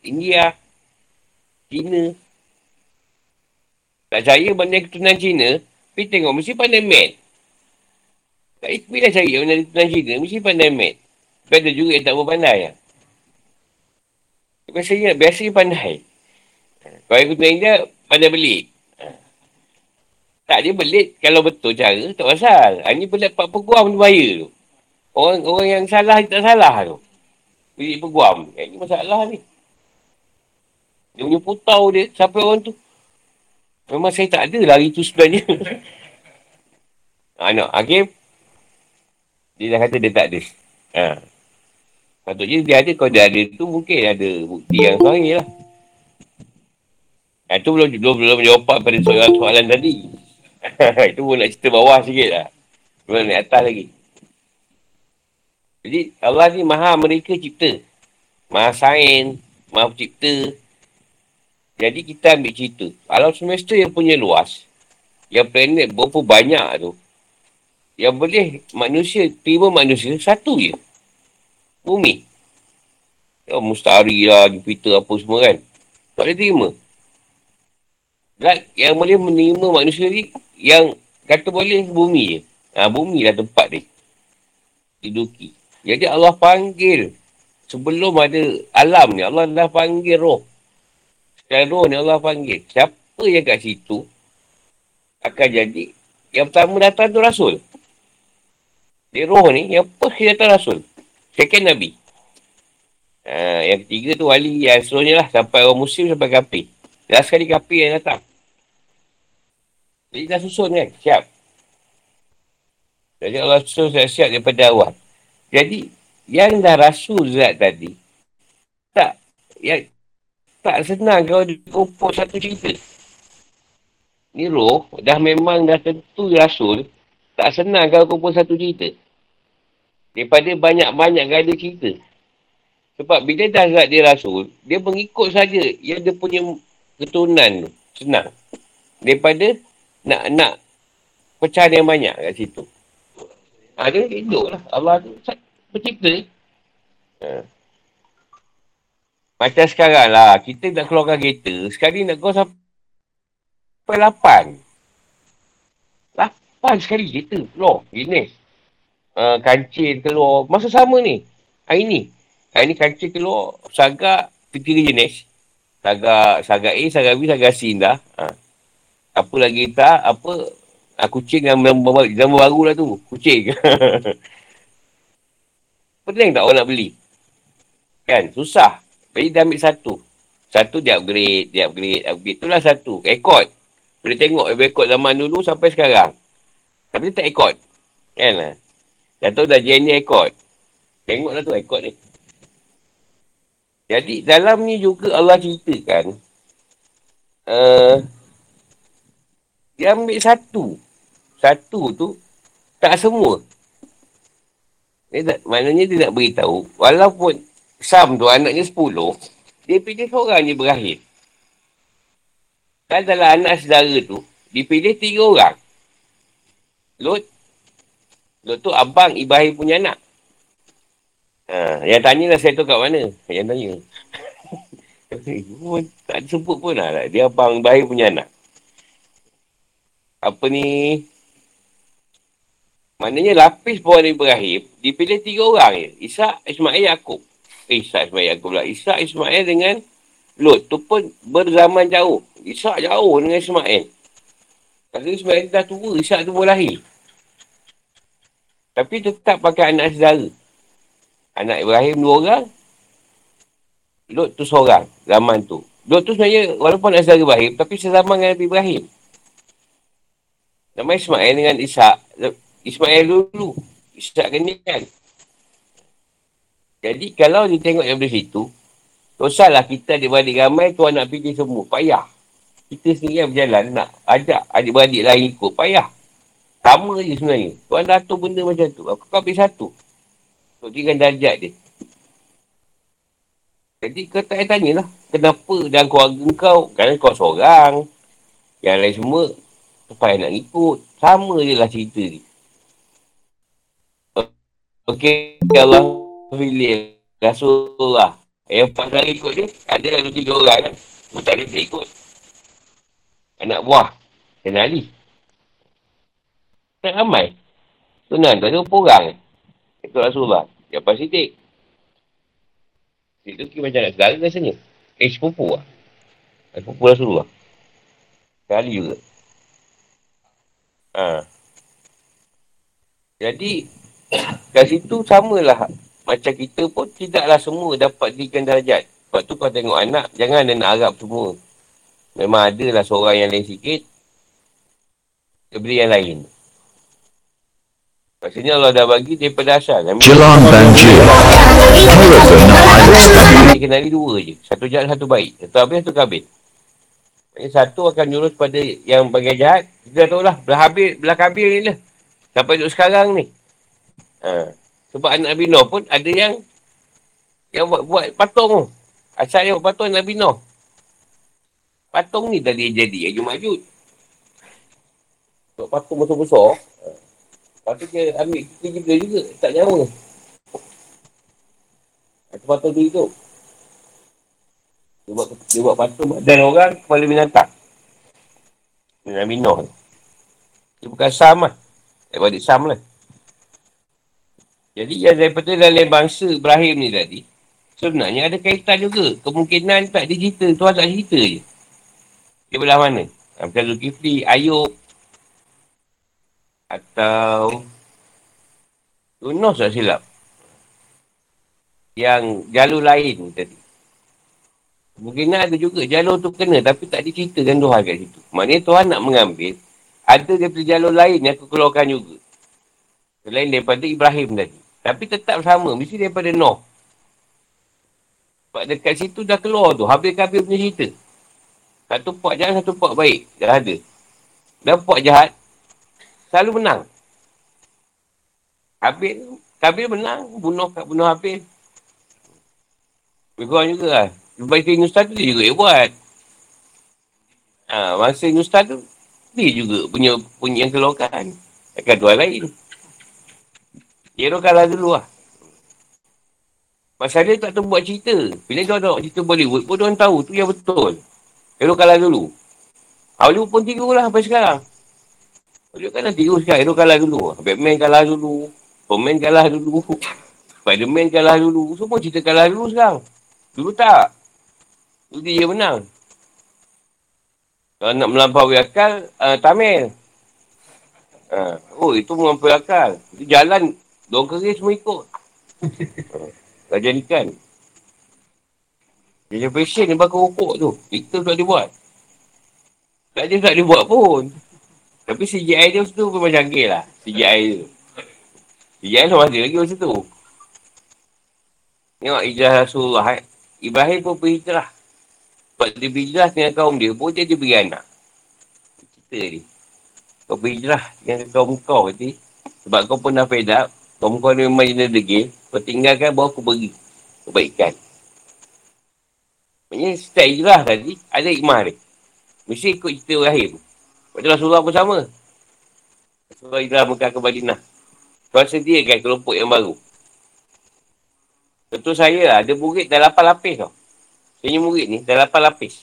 India, Cina. Tak saya banding keturunan Cina, tapi tengok mesti pandai mat. Tak bila saya banding keturunan Cina, mesti pandai mat. Tapi ada juga yang tak berpandai. Ya. Biasanya, biasanya pandai. Kalau yang keturunan India, pandai belit. Tak, dia belit kalau betul cara, tak pasal. Ini belit 4 peguam tu bahaya tu. Orang, orang yang salah, tak salah tu. Belit peguam. Ini masalah ni. Dia punya putau dia, siapa orang tu. Memang saya tak ada lah itu sebenarnya. Ha, Hakim. Dia dah kata dia tak ada. Ha. Patutnya dia ada, kalau dia ada tu mungkin ada bukti yang sahih lah. Itu belum, belum, belum jawapan pada soalan, soalan tadi. itu pun nak cerita bawah sikit lah. Belum naik atas lagi. Jadi Allah ni maha mereka cipta. Maha sain, maha cipta, jadi kita ambil cerita. Alam semesta yang punya luas. Yang planet berapa banyak tu. Yang boleh manusia, terima manusia satu je. Bumi. Ya, mustahari lah, Jupiter apa semua kan. Tak boleh terima. Dan yang boleh menerima manusia ni, yang kata boleh bumi je. Ha, bumi lah tempat dia. Diduki. Jadi Allah panggil. Sebelum ada alam ni, Allah dah panggil roh. Sekarang roh ni Allah panggil. Siapa yang kat situ akan jadi Yang pertama datang tu Rasul. Dia roh ni, yang dia datang Rasul. Second Nabi. Uh, yang ketiga tu wali yang seterusnya lah. Sampai orang muslim sampai kapi. Last sekali kapi yang datang. Jadi dah susun kan? Siap. Jadi Allah susun siap-siap daripada awal. Jadi, yang dah rasul zat tadi, tak, yang, tak senang kau dikumpul satu cerita. Ni roh, dah memang dah tentu rasul, tak senang kau kumpul satu cerita. Daripada banyak-banyak gada cerita. Sebab bila dah zat dia rasul, dia mengikut saja yang dia punya keturunan tu. Senang. Daripada nak nak pecahan yang banyak kat situ. Ha, dia hidup lah. Allah tu pencipta. Ha. Macam sekarang lah. Kita nak keluarkan kereta. Sekali nak kau sampai lapan. Lapan sekali kereta keluar. Jenis. Uh, kancing keluar. Masa sama ni. Hari ni. Hari ni kancing keluar. Sagak. Tiga jenis. Sagak, sagak A, sagak B, sagak C dah. Ha. Apa lagi tak? Apa? Ah, kucing yang nama, nama baru lah tu. Kucing. Pening tak orang nak beli? Kan? Susah. Jadi dia ambil satu. Satu dia upgrade, dia upgrade, upgrade. Itulah satu. Ekot. Boleh tengok ekot zaman dulu sampai sekarang. Tapi dia tak ekot. Kan. Dah tahu dah jenis ekot. Tengoklah tu ekot ni. Jadi dalam ni juga Allah ceritakan. Uh, dia ambil satu. Satu tu tak semua. Dia tak, maknanya dia nak beritahu, walaupun Sam tu anaknya sepuluh, dia pilih seorang je berakhir. Kan dalam anak saudara tu, dipilih tiga orang. Lut, Lut tu abang Ibrahim punya anak. Ha, yang tanya lah saya tu kat mana? Yang tanya. tak disebut pun lah. Dia abang Ibrahim punya anak. Apa ni? Maknanya lapis bawah Nabi Ibrahim, dipilih tiga orang je. Isa, Ismail, Yaakob. Eh, Isa, Ismail, Yaakob lah. Isa, Ismail dengan Lot. Tu pun berzaman jauh. Isa jauh dengan Ismail. Kalau Ismail dah tua, Isa tu pun lahir. Tapi tetap pakai anak saudara. Anak Ibrahim dua orang. Lot tu seorang, zaman tu. Lot tu sebenarnya, walaupun anak saudara Ibrahim, tapi sezaman dengan Nabi Ibrahim. Nama Ismail dengan Isa Ismail dulu. Ishak kan. Jadi kalau dia tengok yang dari situ, tak kita adik-beradik ramai, tuan nak pilih semua. Payah. Kita sendiri yang berjalan nak ajak adik-beradik lain ikut. Payah. Sama je sebenarnya. Tuan dah atur benda macam tu. Aku kau pilih satu. Untuk tinggal darjat dia. Jadi kau tak payah tanya lah. Kenapa dalam keluarga kau, kerana kau seorang. Yang lain semua, supaya nak ikut. Sama je lah cerita ni. Okey, Allah pilih Rasulullah. Yang empat kali ikut dia, ada ada tiga orang kan. Tak dia ikut. Anak buah. Dan Ali. Tak ramai. Tunan, tak ada berapa orang. Ikut Rasulullah. Yang pas sidik. Itu kira macam nak segala rasanya. Eh, sepupu lah. Sepupu Rasulullah. Kali juga. Ha. Jadi, Kat situ samalah. Macam kita pun tidaklah semua dapat dirikan darjat. Sebab tu kau tengok anak, jangan dia nak harap semua. Memang ada lah seorang yang lain sikit. Dia beri yang lain. Maksudnya Allah dah bagi daripada asal. Jelang banjir. Dia kenali dua je. Satu jahat, satu baik. Satu habis, satu kabin. Maksudnya satu akan nyurus pada yang bagian jahat. Kita dah tahu lah. Belah habis, belah kabin ni lah. Sampai duduk sekarang ni. Ha. Sebab anak Nabi Noh pun ada yang yang buat, buat patung tu. Asal yang buat patung Nabi Noh. Patung ni tadi jadi Aju Majud. Buat patung besar-besar. Ha. Lepas tu dia ambil kita juga juga. Tak nyawa. Itu patung tu itu. Dia buat, dia buat patung dan orang kepala binatang. Nabi Noh. Dia bukan Sam lah. Dia buat Sam lah. Jadi yang daripada dalam bangsa Ibrahim ni tadi, sebenarnya ada kaitan juga. Kemungkinan tak digital, tuan tak cerita je. Dia belah mana? Macam Zulkifli, Ayub. Atau Yunus tak silap. Yang jalur lain tadi. Mungkin ada juga jalur tu kena tapi tak diceritakan Tuhan kat situ. Maknanya Tuhan nak mengambil ada daripada jalur lain yang aku keluarkan juga. Selain daripada Ibrahim tadi. Tapi tetap sama. Mesti daripada Noh. Sebab dekat situ dah keluar tu. Habis-habis punya cerita. Satu puak jahat, satu puak baik. Dah ada. Dan puak jahat, selalu menang. Habis, Kabil menang. Bunuh bunuh Habil. Lebih juga lah. Baik Ustaz tu dia juga yang buat. Ha, masa Ustaz tu, dia juga punya punya yang keluarkan. Takkan tuan lain. Dia kalah dulu lah. Pasal dia tak tahu buat cerita. Bila dia tengok cerita Bollywood pun dia tahu tu yang betul. Hero kalah dulu. Hollywood pun tiga lah sampai sekarang. Hollywood kan tiga sekarang. Hero kalah dulu. Batman kalah dulu. Superman kalah dulu. Spiderman kalah dulu. Semua cerita kalah dulu sekarang. Dulu tak. Dulu dia menang. Kalau nak melampaui akal, uh, Tamil. Uh, oh, itu melampaui akal. Itu jalan. Dong kering semua ikut. Raja ikan. Dia passion dia bakar rokok tu. Itu tak dia buat. Tak dia tak dia buat pun. Tapi CGI dia tu macam canggih lah. CGI tu. CGI tu masih lagi macam tu. Tengok Ijah Rasulullah. Eh. Ibrahim pun berhijrah. Sebab dia berhijrah dengan kaum dia pun dia, dia beri anak. Cerita ni. Kau berhijrah dengan kaum kau kata. Sebab kau pun dah fed up. Kaum kau ni memang jenis degil. Kau tinggalkan bawa aku beri. Kebaikan. Maksudnya setiap hijrah tadi ada hikmah dia. Mesti ikut cerita Ibrahim. Lepas Rasulullah pun sama. Rasulullah hijrah Mekah ke Madinah. Tuan sediakan kelompok yang baru. Betul saya ada murid dah lapan lapis tau. Punya murid ni dah lapan lapis.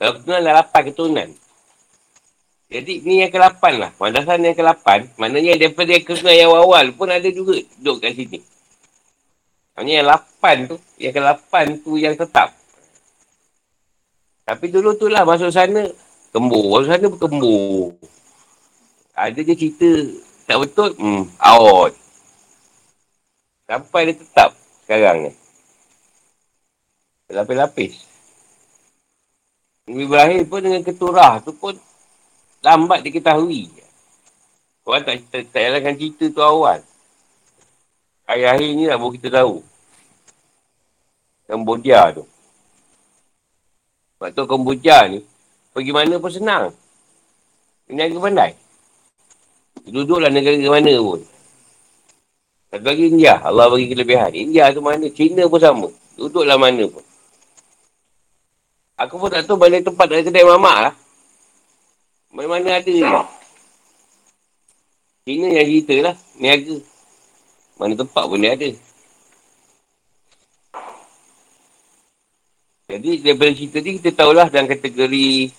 Kalau keturunan dah lapan keturunan. Jadi ni yang ke-8 lah. Madrasah yang ke-8. Maknanya daripada yang keturunan yang awal pun ada juga duduk kat sini. Maksudnya yang 8 tu, yang ke-8 tu yang tetap. Tapi dulu tu lah masuk sana, kembur. Masuk sana berkembur. Ada je cerita tak betul, hmm, out. Sampai dia tetap sekarang ni. Lapis-lapis. Ibrahim pun dengan keturah tu pun lambat diketahui. Orang tak, tak, tak jalankan cerita tu awal. Akhir-akhir ni lah baru kita tahu. Cambodia tu. Sebab tu Kamboja ni, pergi mana pun senang. Ini agak pandai. Duduklah negara mana pun. Satu lagi India, Allah bagi kelebihan. India tu mana, China pun sama. Duduklah mana pun. Aku pun tak tahu balik tempat dari kedai mamak lah. Mana-mana ada ni. China yang cerita lah, niaga. Mana tempat pun dia ada. Jadi daripada cerita ni kita tahulah dalam kategori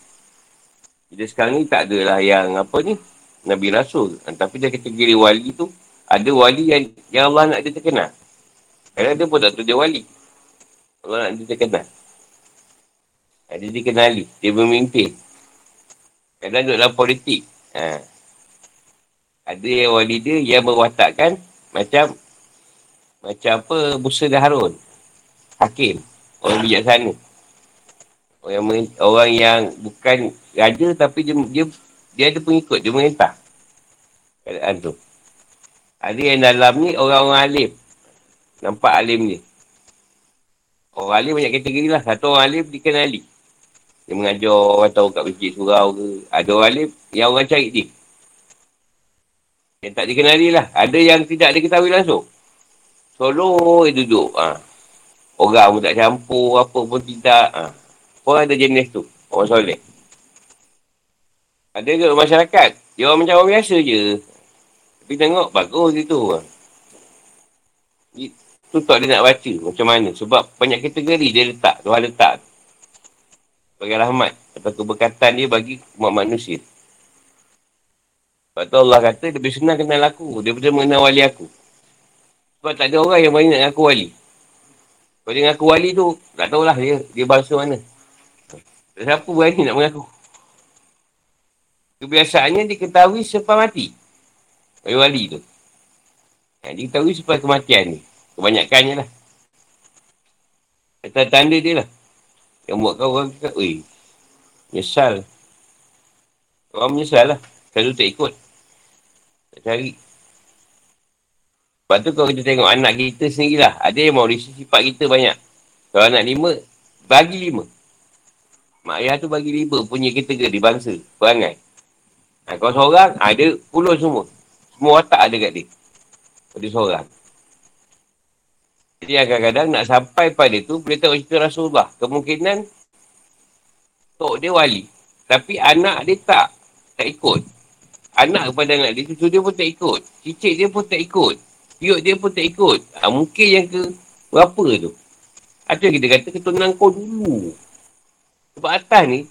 kita sekarang ni tak adalah yang apa ni Nabi Rasul. Tapi dalam kategori wali tu ada wali yang, yang Allah nak dia terkenal. Kadang dia pun tak tahu dia wali. Allah nak dia terkenal. Dia dikenali. Dia memimpin. Kadang duduk dalam politik. Ha. Ada yang wali dia yang berwatakkan macam macam apa Musa dan Harun. Hakim. Orang bijaksana. Orang, orang yang bukan raja tapi dia, dia, dia ada pengikut. Dia merintah. Keadaan tu. Ada yang dalam ni orang-orang alim. Nampak alim ni. Orang alim banyak kategori lah. Satu orang alim dikenali. Dia mengajar orang tahu kat masjid surau ke. Ada orang alim yang orang cari dia. Yang tak dikenali lah. Ada yang tidak diketahui langsung. Solo dia duduk. Ha. Orang pun tak campur, apa pun tidak. Ha. Orang ada jenis tu. Orang soleh. Ada ke masyarakat? Dia orang macam orang biasa je. Tapi tengok, bagus gitu. Itu tak dia nak baca macam mana. Sebab banyak kategori dia letak. Tuhan letak. Bagi rahmat. Atau keberkatan dia bagi umat manusia. Sebab tu Allah kata, lebih senang kenal aku daripada mengenal wali aku. Sebab tak ada orang yang banyak aku wali. Kalau dia ngaku wali tu, tak tahulah dia, dia bangsa mana. Siapa berani nak mengaku? Kebiasaannya diketahui sepah mati. Wali-wali tu. Ha, dia tahu supaya kematian ni. Kebanyakannya lah. Kata tanda dia lah. Yang buat kau orang cakap, weh, nyesal. Orang menyesal lah. Selalu tak ikut. Tak cari. Lepas tu kalau kita tengok anak kita sendirilah. Ada yang mau risau sifat kita banyak. Kalau anak lima, bagi lima. Mak ayah tu bagi lima punya kategori bangsa, perangai. Ha, kalau seorang, ada puluh semua. Semua watak ada kat dia. Pada seorang. Jadi kadang-kadang nak sampai pada tu, boleh tahu cerita Rasulullah. Kemungkinan, tok dia wali. Tapi anak dia tak, tak ikut. Anak kepada anak dia, cucu dia pun tak ikut. Cicit dia pun tak ikut. Piuk dia pun tak ikut. Ha, mungkin yang ke berapa tu. Ada kita kata keturunan kau dulu. Sebab atas ni,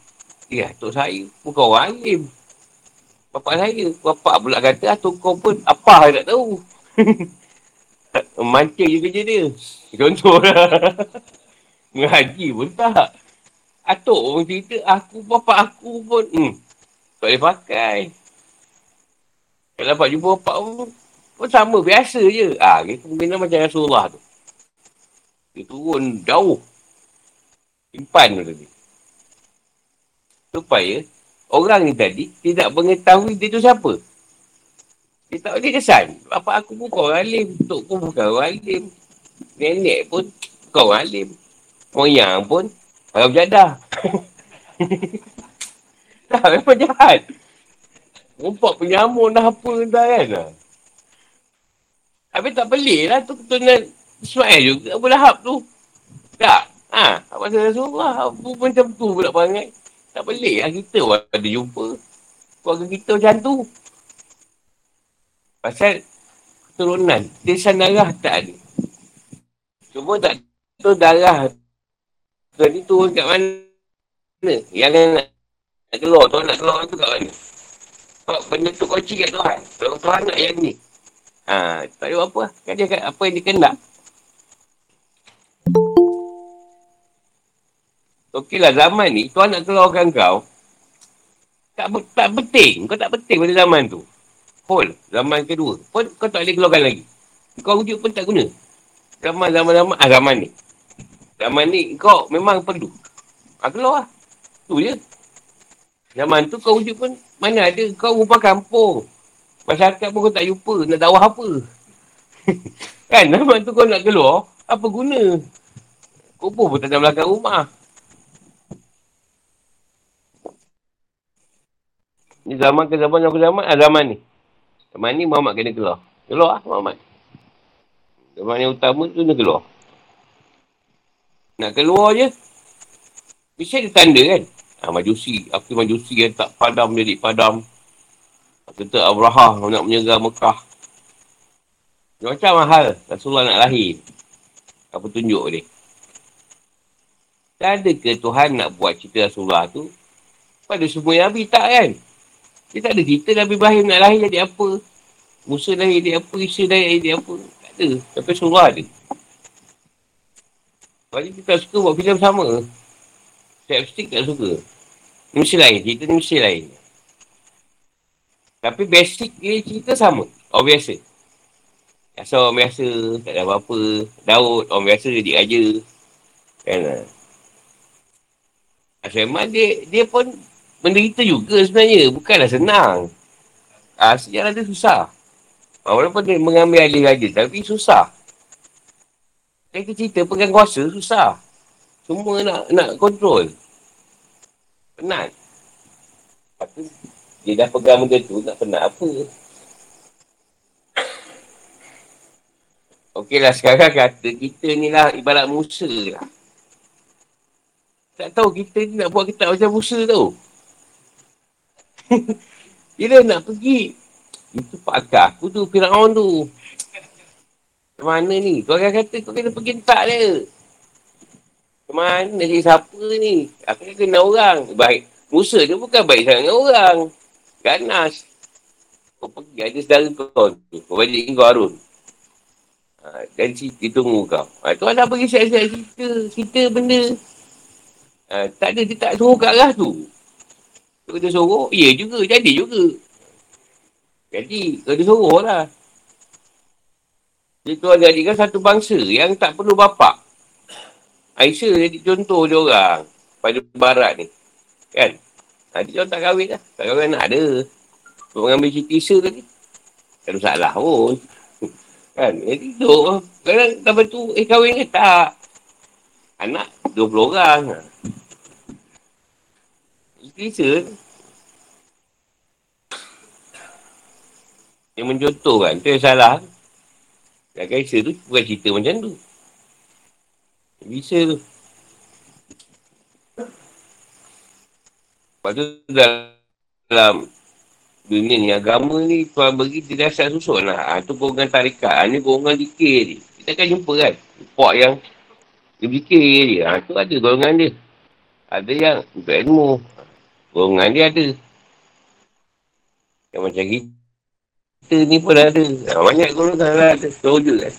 ya, tok saya bukan orang alim. Bapak saya, bapak pula kata, atuk kau pun apa saya tak tahu. Mancing je kerja dia. Contoh lah. Mengaji pun tak. Atuk orang cerita, aku, bapak aku pun, hmm, tak boleh pakai. Kalau dapat jumpa bapak pun, pun sama, biasa je. Ah, ha, kemungkinan macam Rasulullah tu. Dia turun jauh. Simpan tu tadi. Supaya orang ni tadi tidak mengetahui dia tu siapa. Dia tak boleh kesan. Bapak aku pun kau alim. Tok pun bukan orang alim. Nenek pun kau alim. Moyang pun orang jadah. tak, memang jahat. Rumpak penyamun dah apa dah kan. Habis tak pelik lah tu keturunan Ismail juga. Abu Lahab tu. Tak. Ha, apa saya Rasulullah. Apa macam tu pula perangai. Tak pelik lah kita orang ada jumpa. Keluarga kita macam tu. Pasal keturunan. Desan darah tak ada. Cuma tak tu darah. Tu kat mana? Yang nak, nak keluar tu nak keluar tu kat mana? Sebab benda tu kunci kat Tuhan. Kalau Tuhan nak yang ni. Ha, tak ada apa. Kan dia kat apa yang kendak. Okeylah zaman ni, Tuhan nak keluarkan kau. Tak, tak penting. Kau tak penting pada zaman tu. Hol, zaman kedua. Pun kau tak boleh keluarkan lagi. Kau rujuk pun tak guna. Zaman, zaman, zaman. Ah, zaman ni. Zaman ni kau memang perlu. Ah, keluar lah. Tu je. Zaman tu kau rujuk pun mana ada. Kau rupa kampung. Masyarakat pun kau tak jumpa. Nak dakwah apa. kan zaman tu kau nak keluar. Apa guna? Kubur pun tak ada belakang rumah. Ni zaman ke zaman yang ke zaman? Ah, zaman ni. Zaman ni Muhammad kena keluar. Keluar lah Muhammad. Zaman yang utama tu dia keluar. Nak keluar je. Mesti ada tanda kan? Ha, majusi. Apa majusi yang tak padam jadi padam. Kata Abraha nak menyerang Mekah. Macam mahal Rasulullah nak lahir. Apa tunjuk dia. Tak ada ke Tuhan nak buat cerita Rasulullah tu? Pada semua Nabi tak kan? Dia tak ada cerita Nabi Ibrahim nak lahir jadi apa. Musa lahir jadi apa. Isa lahir jadi apa. Tak ada. Tapi surah ada. Sebab kita tak suka buat filem sama. Slapstick tak suka. Ni mesti lain. Cerita ni mesti lain. Tapi basic dia cerita sama. Orang biasa. Asal orang biasa. Tak ada apa-apa. Daud. Orang biasa jadi raja. Kan. Asal memang dia, dia pun menderita juga sebenarnya. Bukanlah senang. Ah, sejarah dia susah. Ah, walaupun dia mengambil alih raja, tapi susah. Kita cerita pegang kuasa, susah. Semua nak nak kontrol. Penat. Lepas dia dah pegang benda tu, nak penat apa? Okeylah, sekarang kata kita ni lah ibarat Musa lah. Tak tahu kita ni nak buat kita macam Musa tau. Bila nak pergi, itu pakar aku tu, Fir'aun tu. Mana ni? Kau akan kata kau kena pergi tak dia. Kemana jadi siapa ni? Aku kena orang. Baik. Musa dia bukan baik sangat dengan orang. Ganas. Kau pergi ada saudara kau tu. Kau balik kau Harun. Ha, dan cerita tunggu kau. Ha, tu ada pergi siap-siap cerita. Cerita benda. Ha, tak ada, dia tak suruh kat arah tu. Tu dia suruh, ya juga, jadi juga. Jadi, kena suruh lah. Dia tu adik kan satu bangsa yang tak perlu bapak. Aisyah jadi contoh dia orang pada barat ni. Kan? Nanti dia tak kahwin lah. Tak kahwin anak ada. Untuk mengambil cerita Isa tadi. Tak ada salah pun. kan? Jadi tu. Kadang tu, eh kahwin ke tak? Anak 20 orang. Isa Yang mencontohkan. Tu yang salah. Kat Kaisa tu bukan cerita macam tu. Bisa tu. Lepas tu dalam dunia ni agama ni Tuhan bagi dia dasar susun lah. Ha, tu golongan tarikat. Ha, ni golongan dikir ni. Kita akan jumpa kan. Pok yang dia dikir dia. Ha, tu ada golongan dia. Ada yang untuk ilmu. Golongan dia ada. Yang macam kita ni pun ada. Ha, banyak golongan lah ada. Terwujud kan.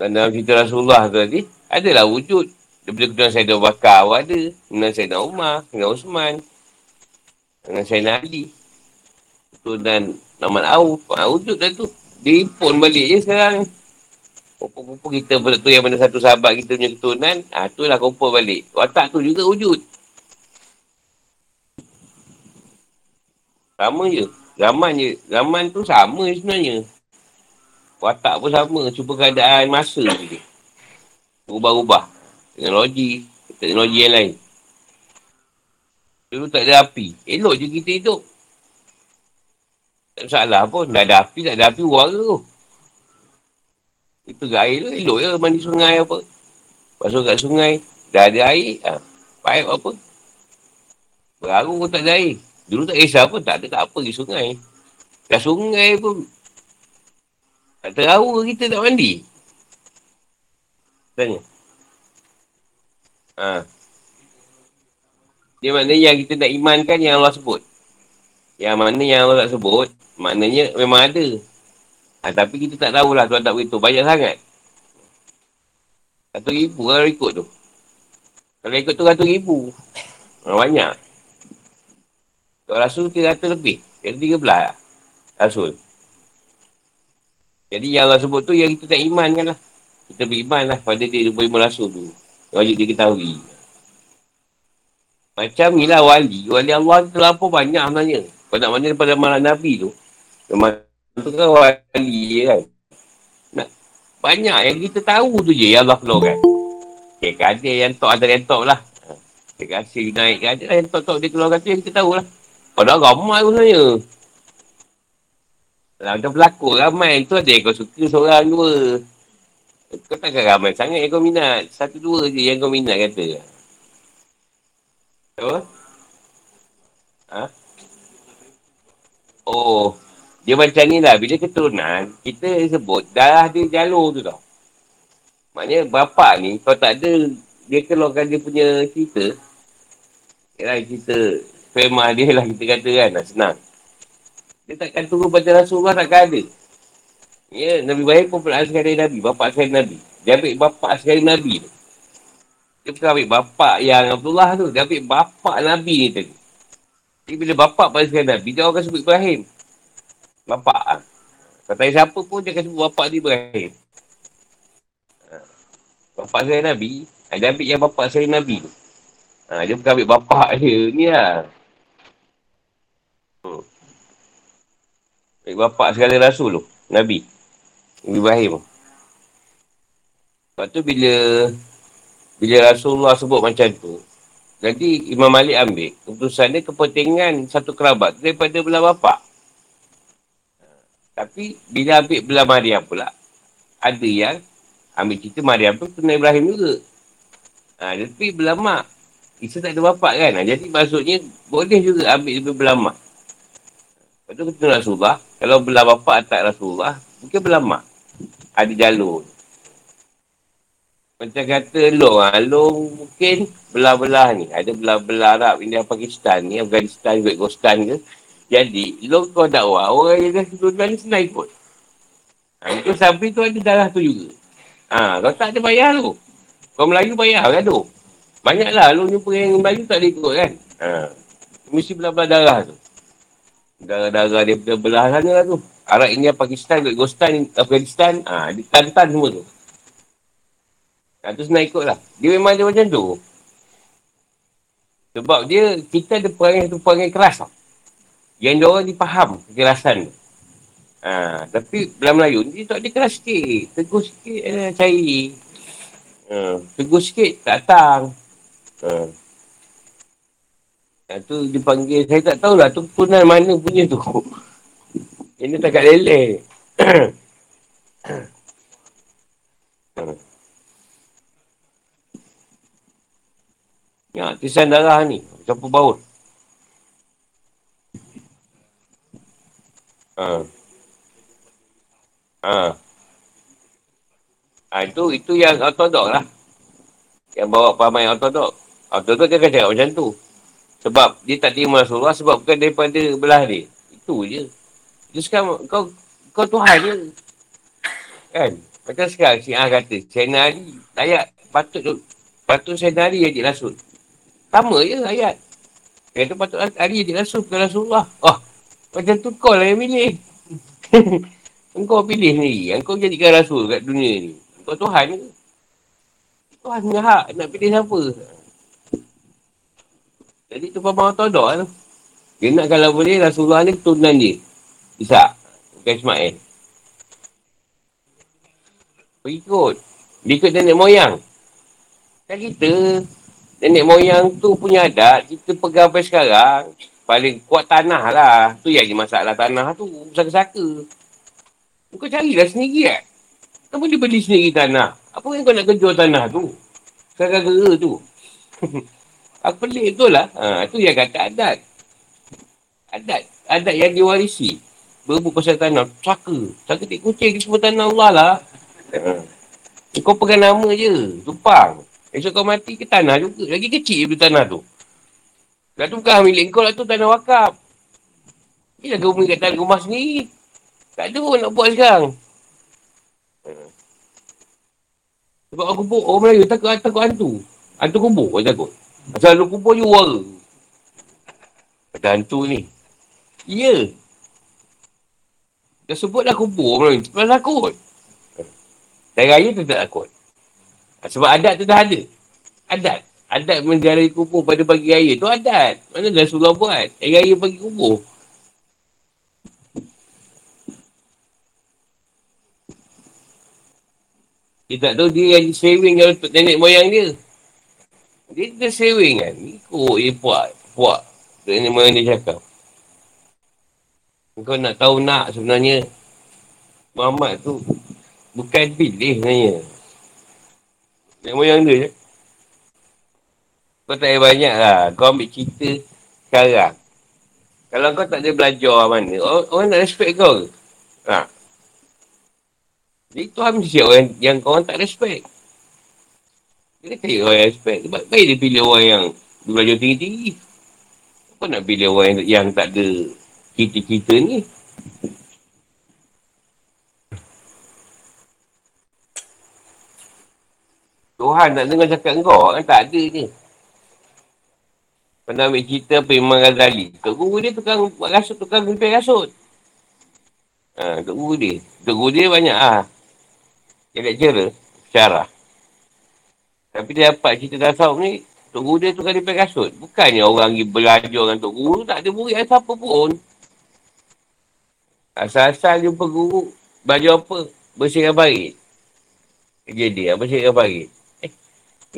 Dan dalam cerita Rasulullah tu tadi, adalah wujud. Daripada keturunan Sayyidina Abu Bakar pun ada. Keturunan Sayyidina Umar, Sayyidina Osman. Dengan Sayyidina Ali. Keturunan Naman Auf. Ha, wujud dah tu. Dia impun balik je sekarang. Kumpul-kumpul kita tu yang mana satu sahabat kita punya keturunan. Ha, tu lah kumpul balik. Watak tu juga wujud. Sama je. Zaman je. Zaman tu sama sebenarnya. Watak pun sama. Cuba keadaan masa je. Ubah-ubah. Teknologi. Teknologi yang lain. Dulu tak ada api. Elok je kita hidup. Tak salah pun. Tak ada api, tak ada api warga tu. Kita air tu elok je mandi sungai apa. Masuk kat sungai. Dah ada air. Ha. Baik apa. Baru pun tak ada air. Dulu tak kisah pun. Tak ada tak apa di sungai. Kat sungai pun tak tahu kita tak mandi. Tanya. Ha. Dia maknanya yang kita nak imankan yang Allah sebut. Yang mana yang Allah tak sebut, maknanya memang ada. Ha, tapi kita tak tahulah Tuhan tak beritahu. Banyak sangat. Satu ribu kalau ikut tu. Kalau ikut tu satu ribu. Ha, banyak. Kalau Rasul tiga ratus lebih. Yang tiga belah Rasul. Jadi yang Allah sebut tu yang kita tak iman kan lah. Kita beriman lah pada dia beriman rasul tu. Wajib dia ketahui. Macam ni lah wali. Wali Allah tu terlalu banyak sebenarnya. Pada mana daripada malam Nabi tu. Memang tu kan wali kan. Nah, banyak yang kita tahu tu je yang Allah keluarkan. Okay, ada yang tok ada yang tok lah. Dia kasih naik ada yang tok-tok dia keluarkan tu yang kita tahu lah. Padahal ramai pun sebenarnya. Kalau macam pelakon ramai tu ada yang kau suka seorang dua. Kau takkan ramai sangat yang kau minat. Satu dua je yang kau minat kata. Apa? Ha? Oh. Dia macam ni lah. Bila keturunan, kita sebut darah dia jalur tu tau. Maknanya bapak ni, kalau tak ada, dia keluarkan dia punya cerita. Yalah cerita sperma dia lah kita kata kan. Senang. Dia takkan turun pada Rasulullah takkan ada. Ya, Nabi Ibrahim pun pernah sekali Nabi. Bapak sekali Nabi. Dia ambil bapak sekali Nabi tu. Dia bukan ambil bapak yang Abdullah tu. Dia ambil bapak Nabi ni tadi. Jadi bila bapak pada sekali Nabi, dia akan sebut Ibrahim. Bapak. Ha. Kata siapa pun dia akan sebut bapak dia Ibrahim. Ha. Bapak sekali Nabi. Ha, dia ambil yang bapak sekali Nabi tu. Ha, dia bukan ambil bapak dia. Ni lah. Hmm. Baik bapak segala rasul tu. Nabi. Ibrahim. Lepas tu bila bila Rasulullah sebut macam tu, jadi Imam Malik ambil keputusan dia kepentingan satu kerabat daripada belah bapak. Tapi bila ambil belah Maryam pula, ada yang ambil cerita Maryam tu kena Ibrahim juga. Ha, tapi belah mak, Isa tak ada bapak kan? Ha, jadi maksudnya boleh juga ambil belah mak. Lepas tu kita Rasulullah, kalau belah bapak tak Rasulullah, mungkin belah mak. Ada jalur. Macam kata long, ha, long mungkin belah-belah ni. Ada belah-belah Arab, India, Pakistan ni, Afghanistan, Uzbekistan ke. Jadi, long kau dakwah, orang yang dah sebelum ni senang ikut. Ha, itu sampai tu ada darah tu juga. Ha, kau tak ada bayar tu. Kau Melayu bayar kan tu. Banyaklah, lu jumpa yang Melayu tak ada ikut kan. Ha, mesti belah-belah darah tu. Darah-darah dia belah sana lah tu. Arab India, Pakistan, Afghanistan, Afghanistan. Ha, di Tantan semua tu. Ha, tu senang ikut lah. Dia memang ada macam tu. Sebab dia, kita ada perangai tu perangai keras tau. Yang dia orang dipaham kekerasan tu. Ha, tapi dalam Melayu ni tak ada keras sikit. Tegur sikit eh, cair. Ha, tegur sikit tak datang. Ha. Yang tu dipanggil, saya tak tahulah tu punan mana punya tu. Ini tak kat lele. ya, tisan darah ni. Campur baut. Ha. Ha. Ha, itu, itu yang ortodok lah. Yang bawa pamai ortodok. Ortodok dia cakap macam tu. Sebab dia tak terima Rasulullah sebab bukan daripada belah dia. Itu je. Dia sekarang kau kau Tuhan je. Kan? Macam sekarang si A kata, Sayyidina Ali, ayat patut patut Sayyidina Ali jadi Rasul. Sama je ayat. Yang tu patut Ali jadi Rasul, bukan Rasulullah. Oh, macam tu kau lah yang pilih. Engkau pilih ni. Engkau jadikan Rasul kat dunia ni. Engkau Tuhan ke? Tuhan punya hak nak pilih siapa. Jadi tu Papa Todok lah tu. Dia nak kalau boleh Rasulullah ni keturunan dia. Bisa. Bukan Ismail. Pergi ikut. Dia ikut nenek moyang. Kan kita, nenek moyang tu punya adat, kita pegang sampai sekarang, paling kuat tanah lah. Tu yang masalah tanah tu, saka-saka. Kau carilah sendiri kan? Kau boleh beli sendiri tanah. Apa yang kau nak kejual tanah tu? Sekarang-kera tu. Aku pelik betul lah. Ha, tu yang kata adat. Adat. Adat yang diwarisi. Berebut pasal tanah. Saka. Saka tik kucing di semua tanah Allah lah. Ha. Kau pegang nama je. Tumpang. Esok kau mati ke tanah juga. Lagi kecil dulu tanah tu. Dah tu bukan milik kau lah tu tanah wakaf. Ini dah rumah kat rumah sendiri. Tak ada pun nak buat sekarang. Ha. Sebab aku pun orang Melayu takut, takut hantu. Hantu kubur kau takut. Selalu kubur je suara. Ada hantu ni. Ya. Dah sebutlah kubur orang ni. Tak takut. Dari raya tu tak takut. Sebab adat tu dah ada. Adat. Adat menjarai kubur pada pagi raya tu adat. Mana dah Rasulullah buat. Hari raya pagi kubur. Dia tak tahu dia yang saving untuk nenek moyang dia. Dia dah sewing kan. Ikut je puak. Puak. Ini mana dia cakap. Kau nak tahu nak sebenarnya. Muhammad tu. Bukan pilih sebenarnya. Yang moyang dia je. Kau tak banyak lah. Kau ambil cerita sekarang. Kalau kau tak ada belajar mana. Orang, nak respect kau ke? Ha. Jadi tu mesti orang yang kau orang tak respect. Dia kaya orang yang respect. Sebab baik dia pilih orang yang belajar tinggi-tinggi. Apa nak pilih orang yang, yang tak ada kita-kita ni? Tuhan nak dengar cakap kau kan tak ada je. Pernah ambil cerita apa Imam Ghazali. Tok guru dia tukang buat rasut, tukang gempil rasut. Ha, tok guru dia. Tok guru dia banyak ah. Dia lecturer, syarah. Tapi dia dapat cerita tasawuf ni, Tok Guru dia tukar lipat kasut. Bukannya orang pergi belajar dengan Tok Guru, tak ada murid apa pun. Asal-asal jumpa guru, belajar apa? Bersihkan parit. Kerja dia, bersihkan parit. Eh,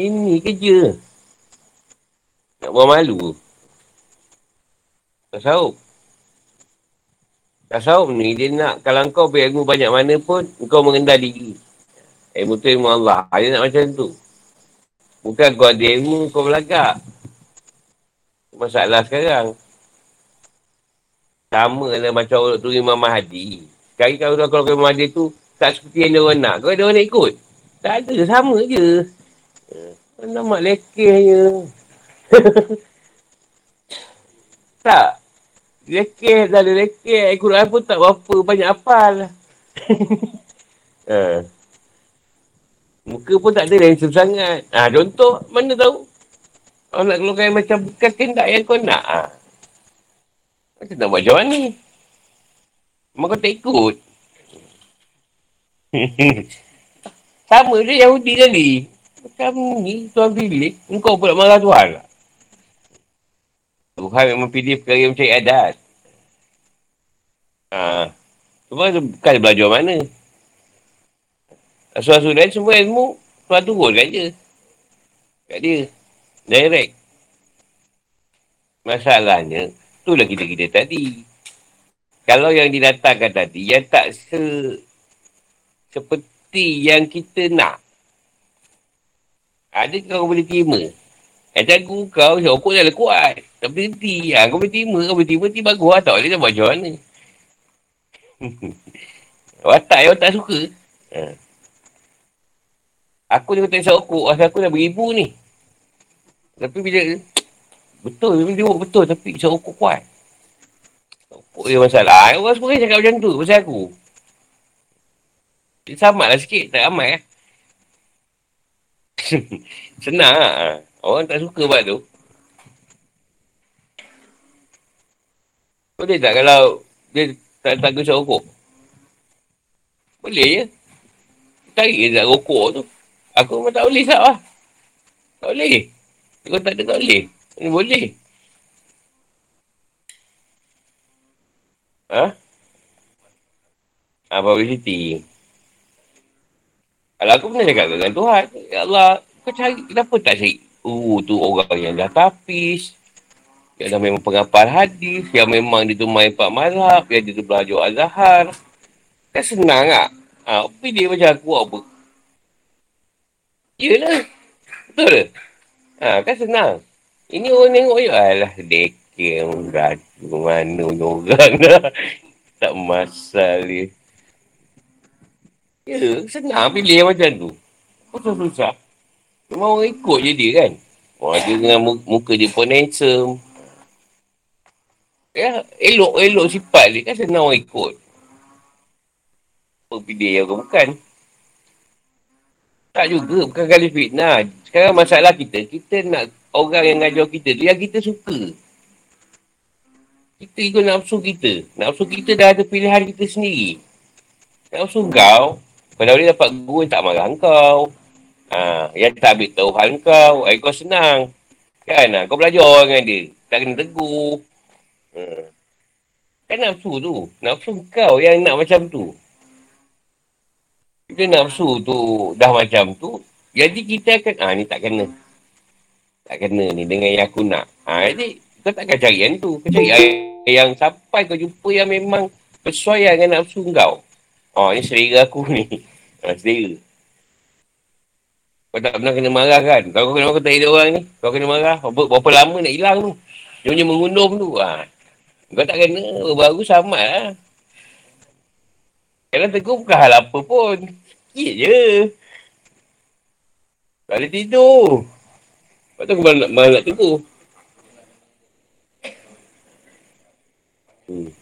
ini kerja. Nak buat malu. Tasawuf. Tasawuf ni, dia nak, kalau kau berilmu banyak mana pun, kau mengendal diri. Ilmu tu ilmu Allah. Dia nak macam tu. Bukan kau ada ilmu, kau belagak. Masalah sekarang. Sama lah macam orang tu Imam Mahdi. Sekali kalau kalau Imam Mahdi tu tak seperti yang dia orang nak. Kau ada orang nak ikut? Tak ada, sama je. Nama lekeh je. tak. Lekeh dah ada lekeh. Al-Quran pun tak berapa banyak apal. uh. Muka pun tak ada handsome sangat. Ha, contoh, mana tahu? Kalau nak keluarkan macam bukan kendak yang kau nak. Ha. Macam nak buat macam mana? Memang kau tak ikut. Sama je Yahudi tadi. Macam ni, Tuhan pilih. Engkau pula marah Tuhan lah. Tuhan memang pilih perkara yang mencari adat. Ha. Cuma bukan belajar mana. Rasul-rasul lain semua ilmu, Tuhan turun kat dia. Kat dia. Direct. Masalahnya, itulah kita-kita tadi. Kalau yang didatangkan tadi, yang tak se seperti yang kita nak. Ada kau boleh terima. Yang jago kau, syokok dah kuat. Tak berhenti. Ha, kau boleh terima, kau boleh terima, terima bagus lah. Tak boleh dah buat macam mana. Watak yang tak suka. Ha. Aku ni kata isap okok, asal aku dah beribu ni. Tapi bila, betul, dia betul. Tapi isap okok kuat. Okok dia masalah. Orang semua cakap macam tu, pasal aku. Dia sama lah sikit, tak ramai lah. Senang lah. Orang tak suka buat tu. Boleh tak kalau dia tak tak gusah rokok? Boleh je. Tarik je tak rokok tu. Aku memang tak boleh sah lah. Tak boleh. Kalau tak ada tak boleh. Ini boleh. Ha? Ha, publicity. Kalau aku pernah cakap dengan Tuhan, Ya Allah, kau cari, kenapa tak cari? Uh, tu orang yang dah tapis. Yang dah memang pengapal hadis. Yang memang dia tu main Pak Mazhab. Yang dia tu belajar Al-Zahar. Kan senang tak? Ha, pilih macam aku apa? Yelah. Betul ke? Ha, kan senang. Ini orang tengok je. Alah, dekem, gaduh, mana orang dah. tak masal dia. Ya, senang pilih macam tu. Betul susah. Memang orang ikut je dia kan. Orang dia dengan muka dia pun handsome. Ya, elok-elok sifat dia kan senang orang ikut. Apa pilih yang orang bukan. Tak juga, bukan kali fitnah. Sekarang masalah kita, kita nak orang yang ngajar kita tu yang kita suka. Kita ikut nafsu kita. Nafsu kita dah ada pilihan kita sendiri. Nafsu kau, kalau dia dapat guru yang tak marah kau, ha, yang tak ambil tahu hal kau, eh, kau senang. Kan, ha, kau belajar dengan dia. Tak kena tegur. Ha. Kan nafsu tu. Nafsu kau yang nak macam tu. Kita nafsu tu dah macam tu. Jadi kita akan, ah ni tak kena. Tak kena ni dengan yang aku nak. Ha, jadi kau takkan cari yang tu. Kau cari yang sampai kau jumpa yang memang bersuaian dengan nafsu kau. Oh ni selera aku ni. Ha, selera. Kau tak pernah kena marah kan? Kalau kau kena marah, kau tak ada orang ni. Kau kena marah. Berapa, berapa lama nak hilang tu? Dia punya mengundum tu. Ha. Kau tak kena. Baru sama lah. Kalau tegur bukan hal apa pun. Sikit je. Tak boleh tidur. Lepas tu aku malah malah nak tegur. Hmm.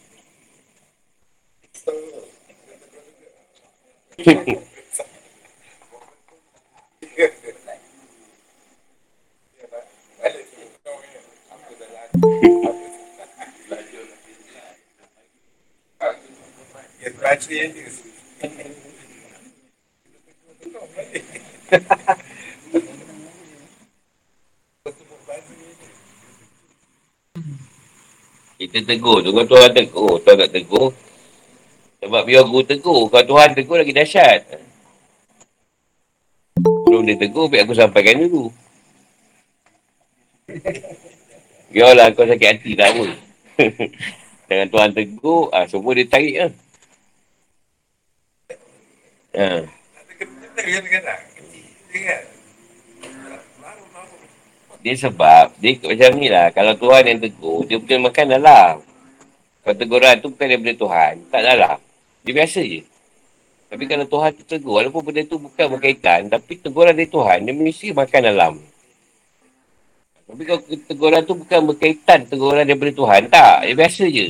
Kita tegur tu kan Tuhan tegur. Tuhan tak tegur. Sebab biar guru tegur. Kalau Tuhan tegur lagi dahsyat. Belum dia tegur, biar aku sampaikan dulu. Biarlah kau sakit hati tak apa. Dengan Tuhan tegur, ah, semua dia tarik lah. Ha. Dia sebab, dia macam ni lah. Kalau Tuhan yang tegur, dia punya makan dalam. Kalau teguran tu bukan daripada Tuhan, tak dalam. Dia biasa je. Tapi kalau Tuhan tu tegur, walaupun benda tu bukan berkaitan, tapi teguran dari Tuhan, dia mesti makan dalam. Tapi kalau teguran tu bukan berkaitan teguran daripada Tuhan, tak. Dia biasa je.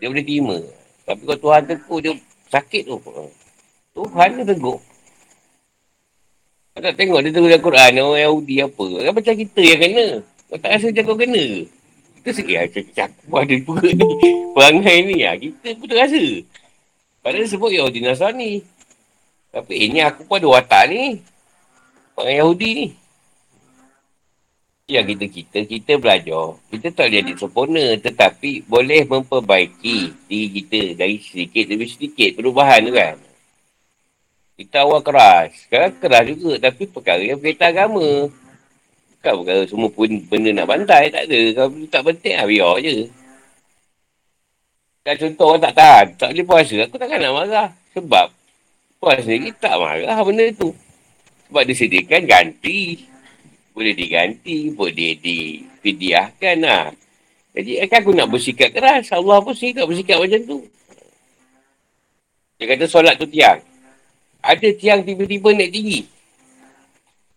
Dia boleh terima. Tapi kalau Tuhan tegur, dia sakit tu. Tuhan dia tegur. Kau tak tengok dia tegur dalam Quran, orang Yahudi apa. Kan macam kita yang kena. Kau tak rasa macam kau kena Kita sikit lah cakap aku ada juga ni. Perangai ni lah. Kita pun terasa. Padahal sebut Yahudi Nasrani. Tapi ini eh, aku pun ada watak ni. Orang Yahudi ni. Yang kita, kita, kita belajar. Kita tak boleh jadi sempurna. Tetapi boleh memperbaiki diri kita dari sedikit demi sedikit. Perubahan tu kan. Kita awal keras. Sekarang keras juga. Tapi perkara yang berkaitan agama. Bukan perkara semua pun benda nak bantai. Tak ada. Kalau tak penting lah biar je. Kan contoh orang tak tahan. Tak boleh puasa. Aku takkan nak marah. Sebab puasa sendiri tak marah benda tu. Sebab disediakan ganti. Boleh diganti. Boleh dipidiahkan lah. Jadi kan aku nak bersikap keras. Allah pun sikap bersikap macam tu. Dia kata solat tu tiang. Ada tiang tiba-tiba naik tinggi.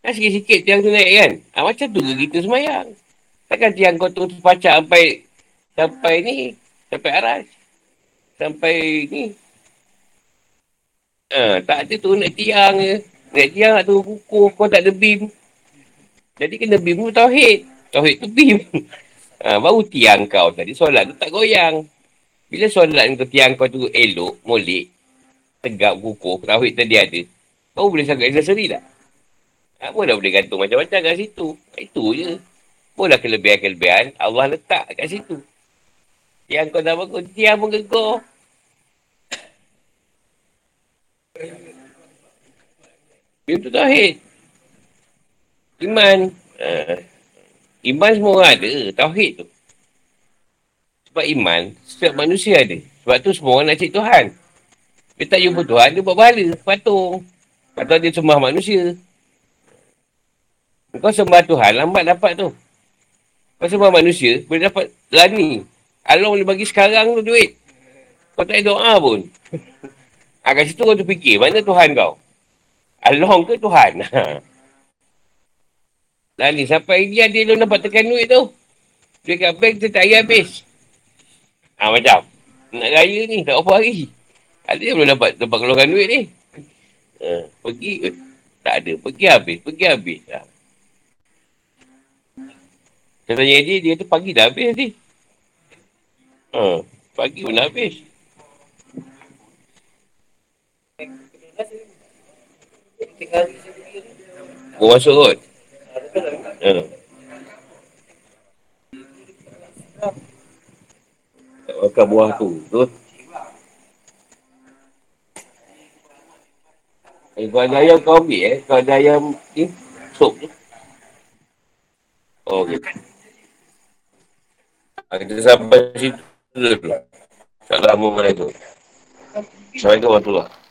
Kan sikit-sikit tiang tu naik kan. Ha, macam tu ke kita semayang. Takkan tiang kau terus pacak sampai sampai ni. Sampai aras. Sampai ni. Ha, tak ada tu naik tiang je. Naik tiang nak turun kukuh. Kau tak ada beam. Jadi kena beam tu tauhid. Tauhid tu beam. Ha, baru tiang kau tadi. Solat tu tak goyang. Bila solat kau tiang kau tu elok, molek, tegak kukuh, tauhid tadi ada. Kau boleh sangat sendiri tak? Apa dah boleh gantung macam-macam kat situ. Itu je. Boleh kelebihan-kelebihan Allah letak kat situ. Yang kau dah bangun, tiang pun gegor. Itu tauhid. Iman. Uh, iman semua orang ada. Tauhid tu. Sebab iman, setiap manusia ada. Sebab tu semua orang nak cik Tuhan. Dia tak jumpa Tuhan, dia buat bahala, patung. Atau dia sembah manusia. Kau sembah Tuhan, lambat dapat tu. Kau sembah manusia, boleh dapat lani. Allah boleh bagi sekarang tu duit. Kau tak ada doa pun. ha, kat situ kau terfikir, mana Tuhan kau? Allah ke Tuhan? Lani, sampai dia dia belum dapat tekan duit tu. Duit kat bank tu tak habis. Ha, macam. Nak raya ni, tak apa hari. Ada yang belum dapat tempat keluarkan duit ni. Ha, pergi. Tak ada. Pergi habis. Pergi habis. Ha. Saya tanya dia, dia tu pagi dah habis ni. Ha, pagi pun dah habis. Kau masuk kot? Ha. Tak makan buah tu. Tu. Eh, kau ada ayam kau ambil eh. Kau ada ayam ni. Sup tu. Oh, okay. Kita sampai situ dulu. Assalamualaikum. Assalamualaikum warahmatullahi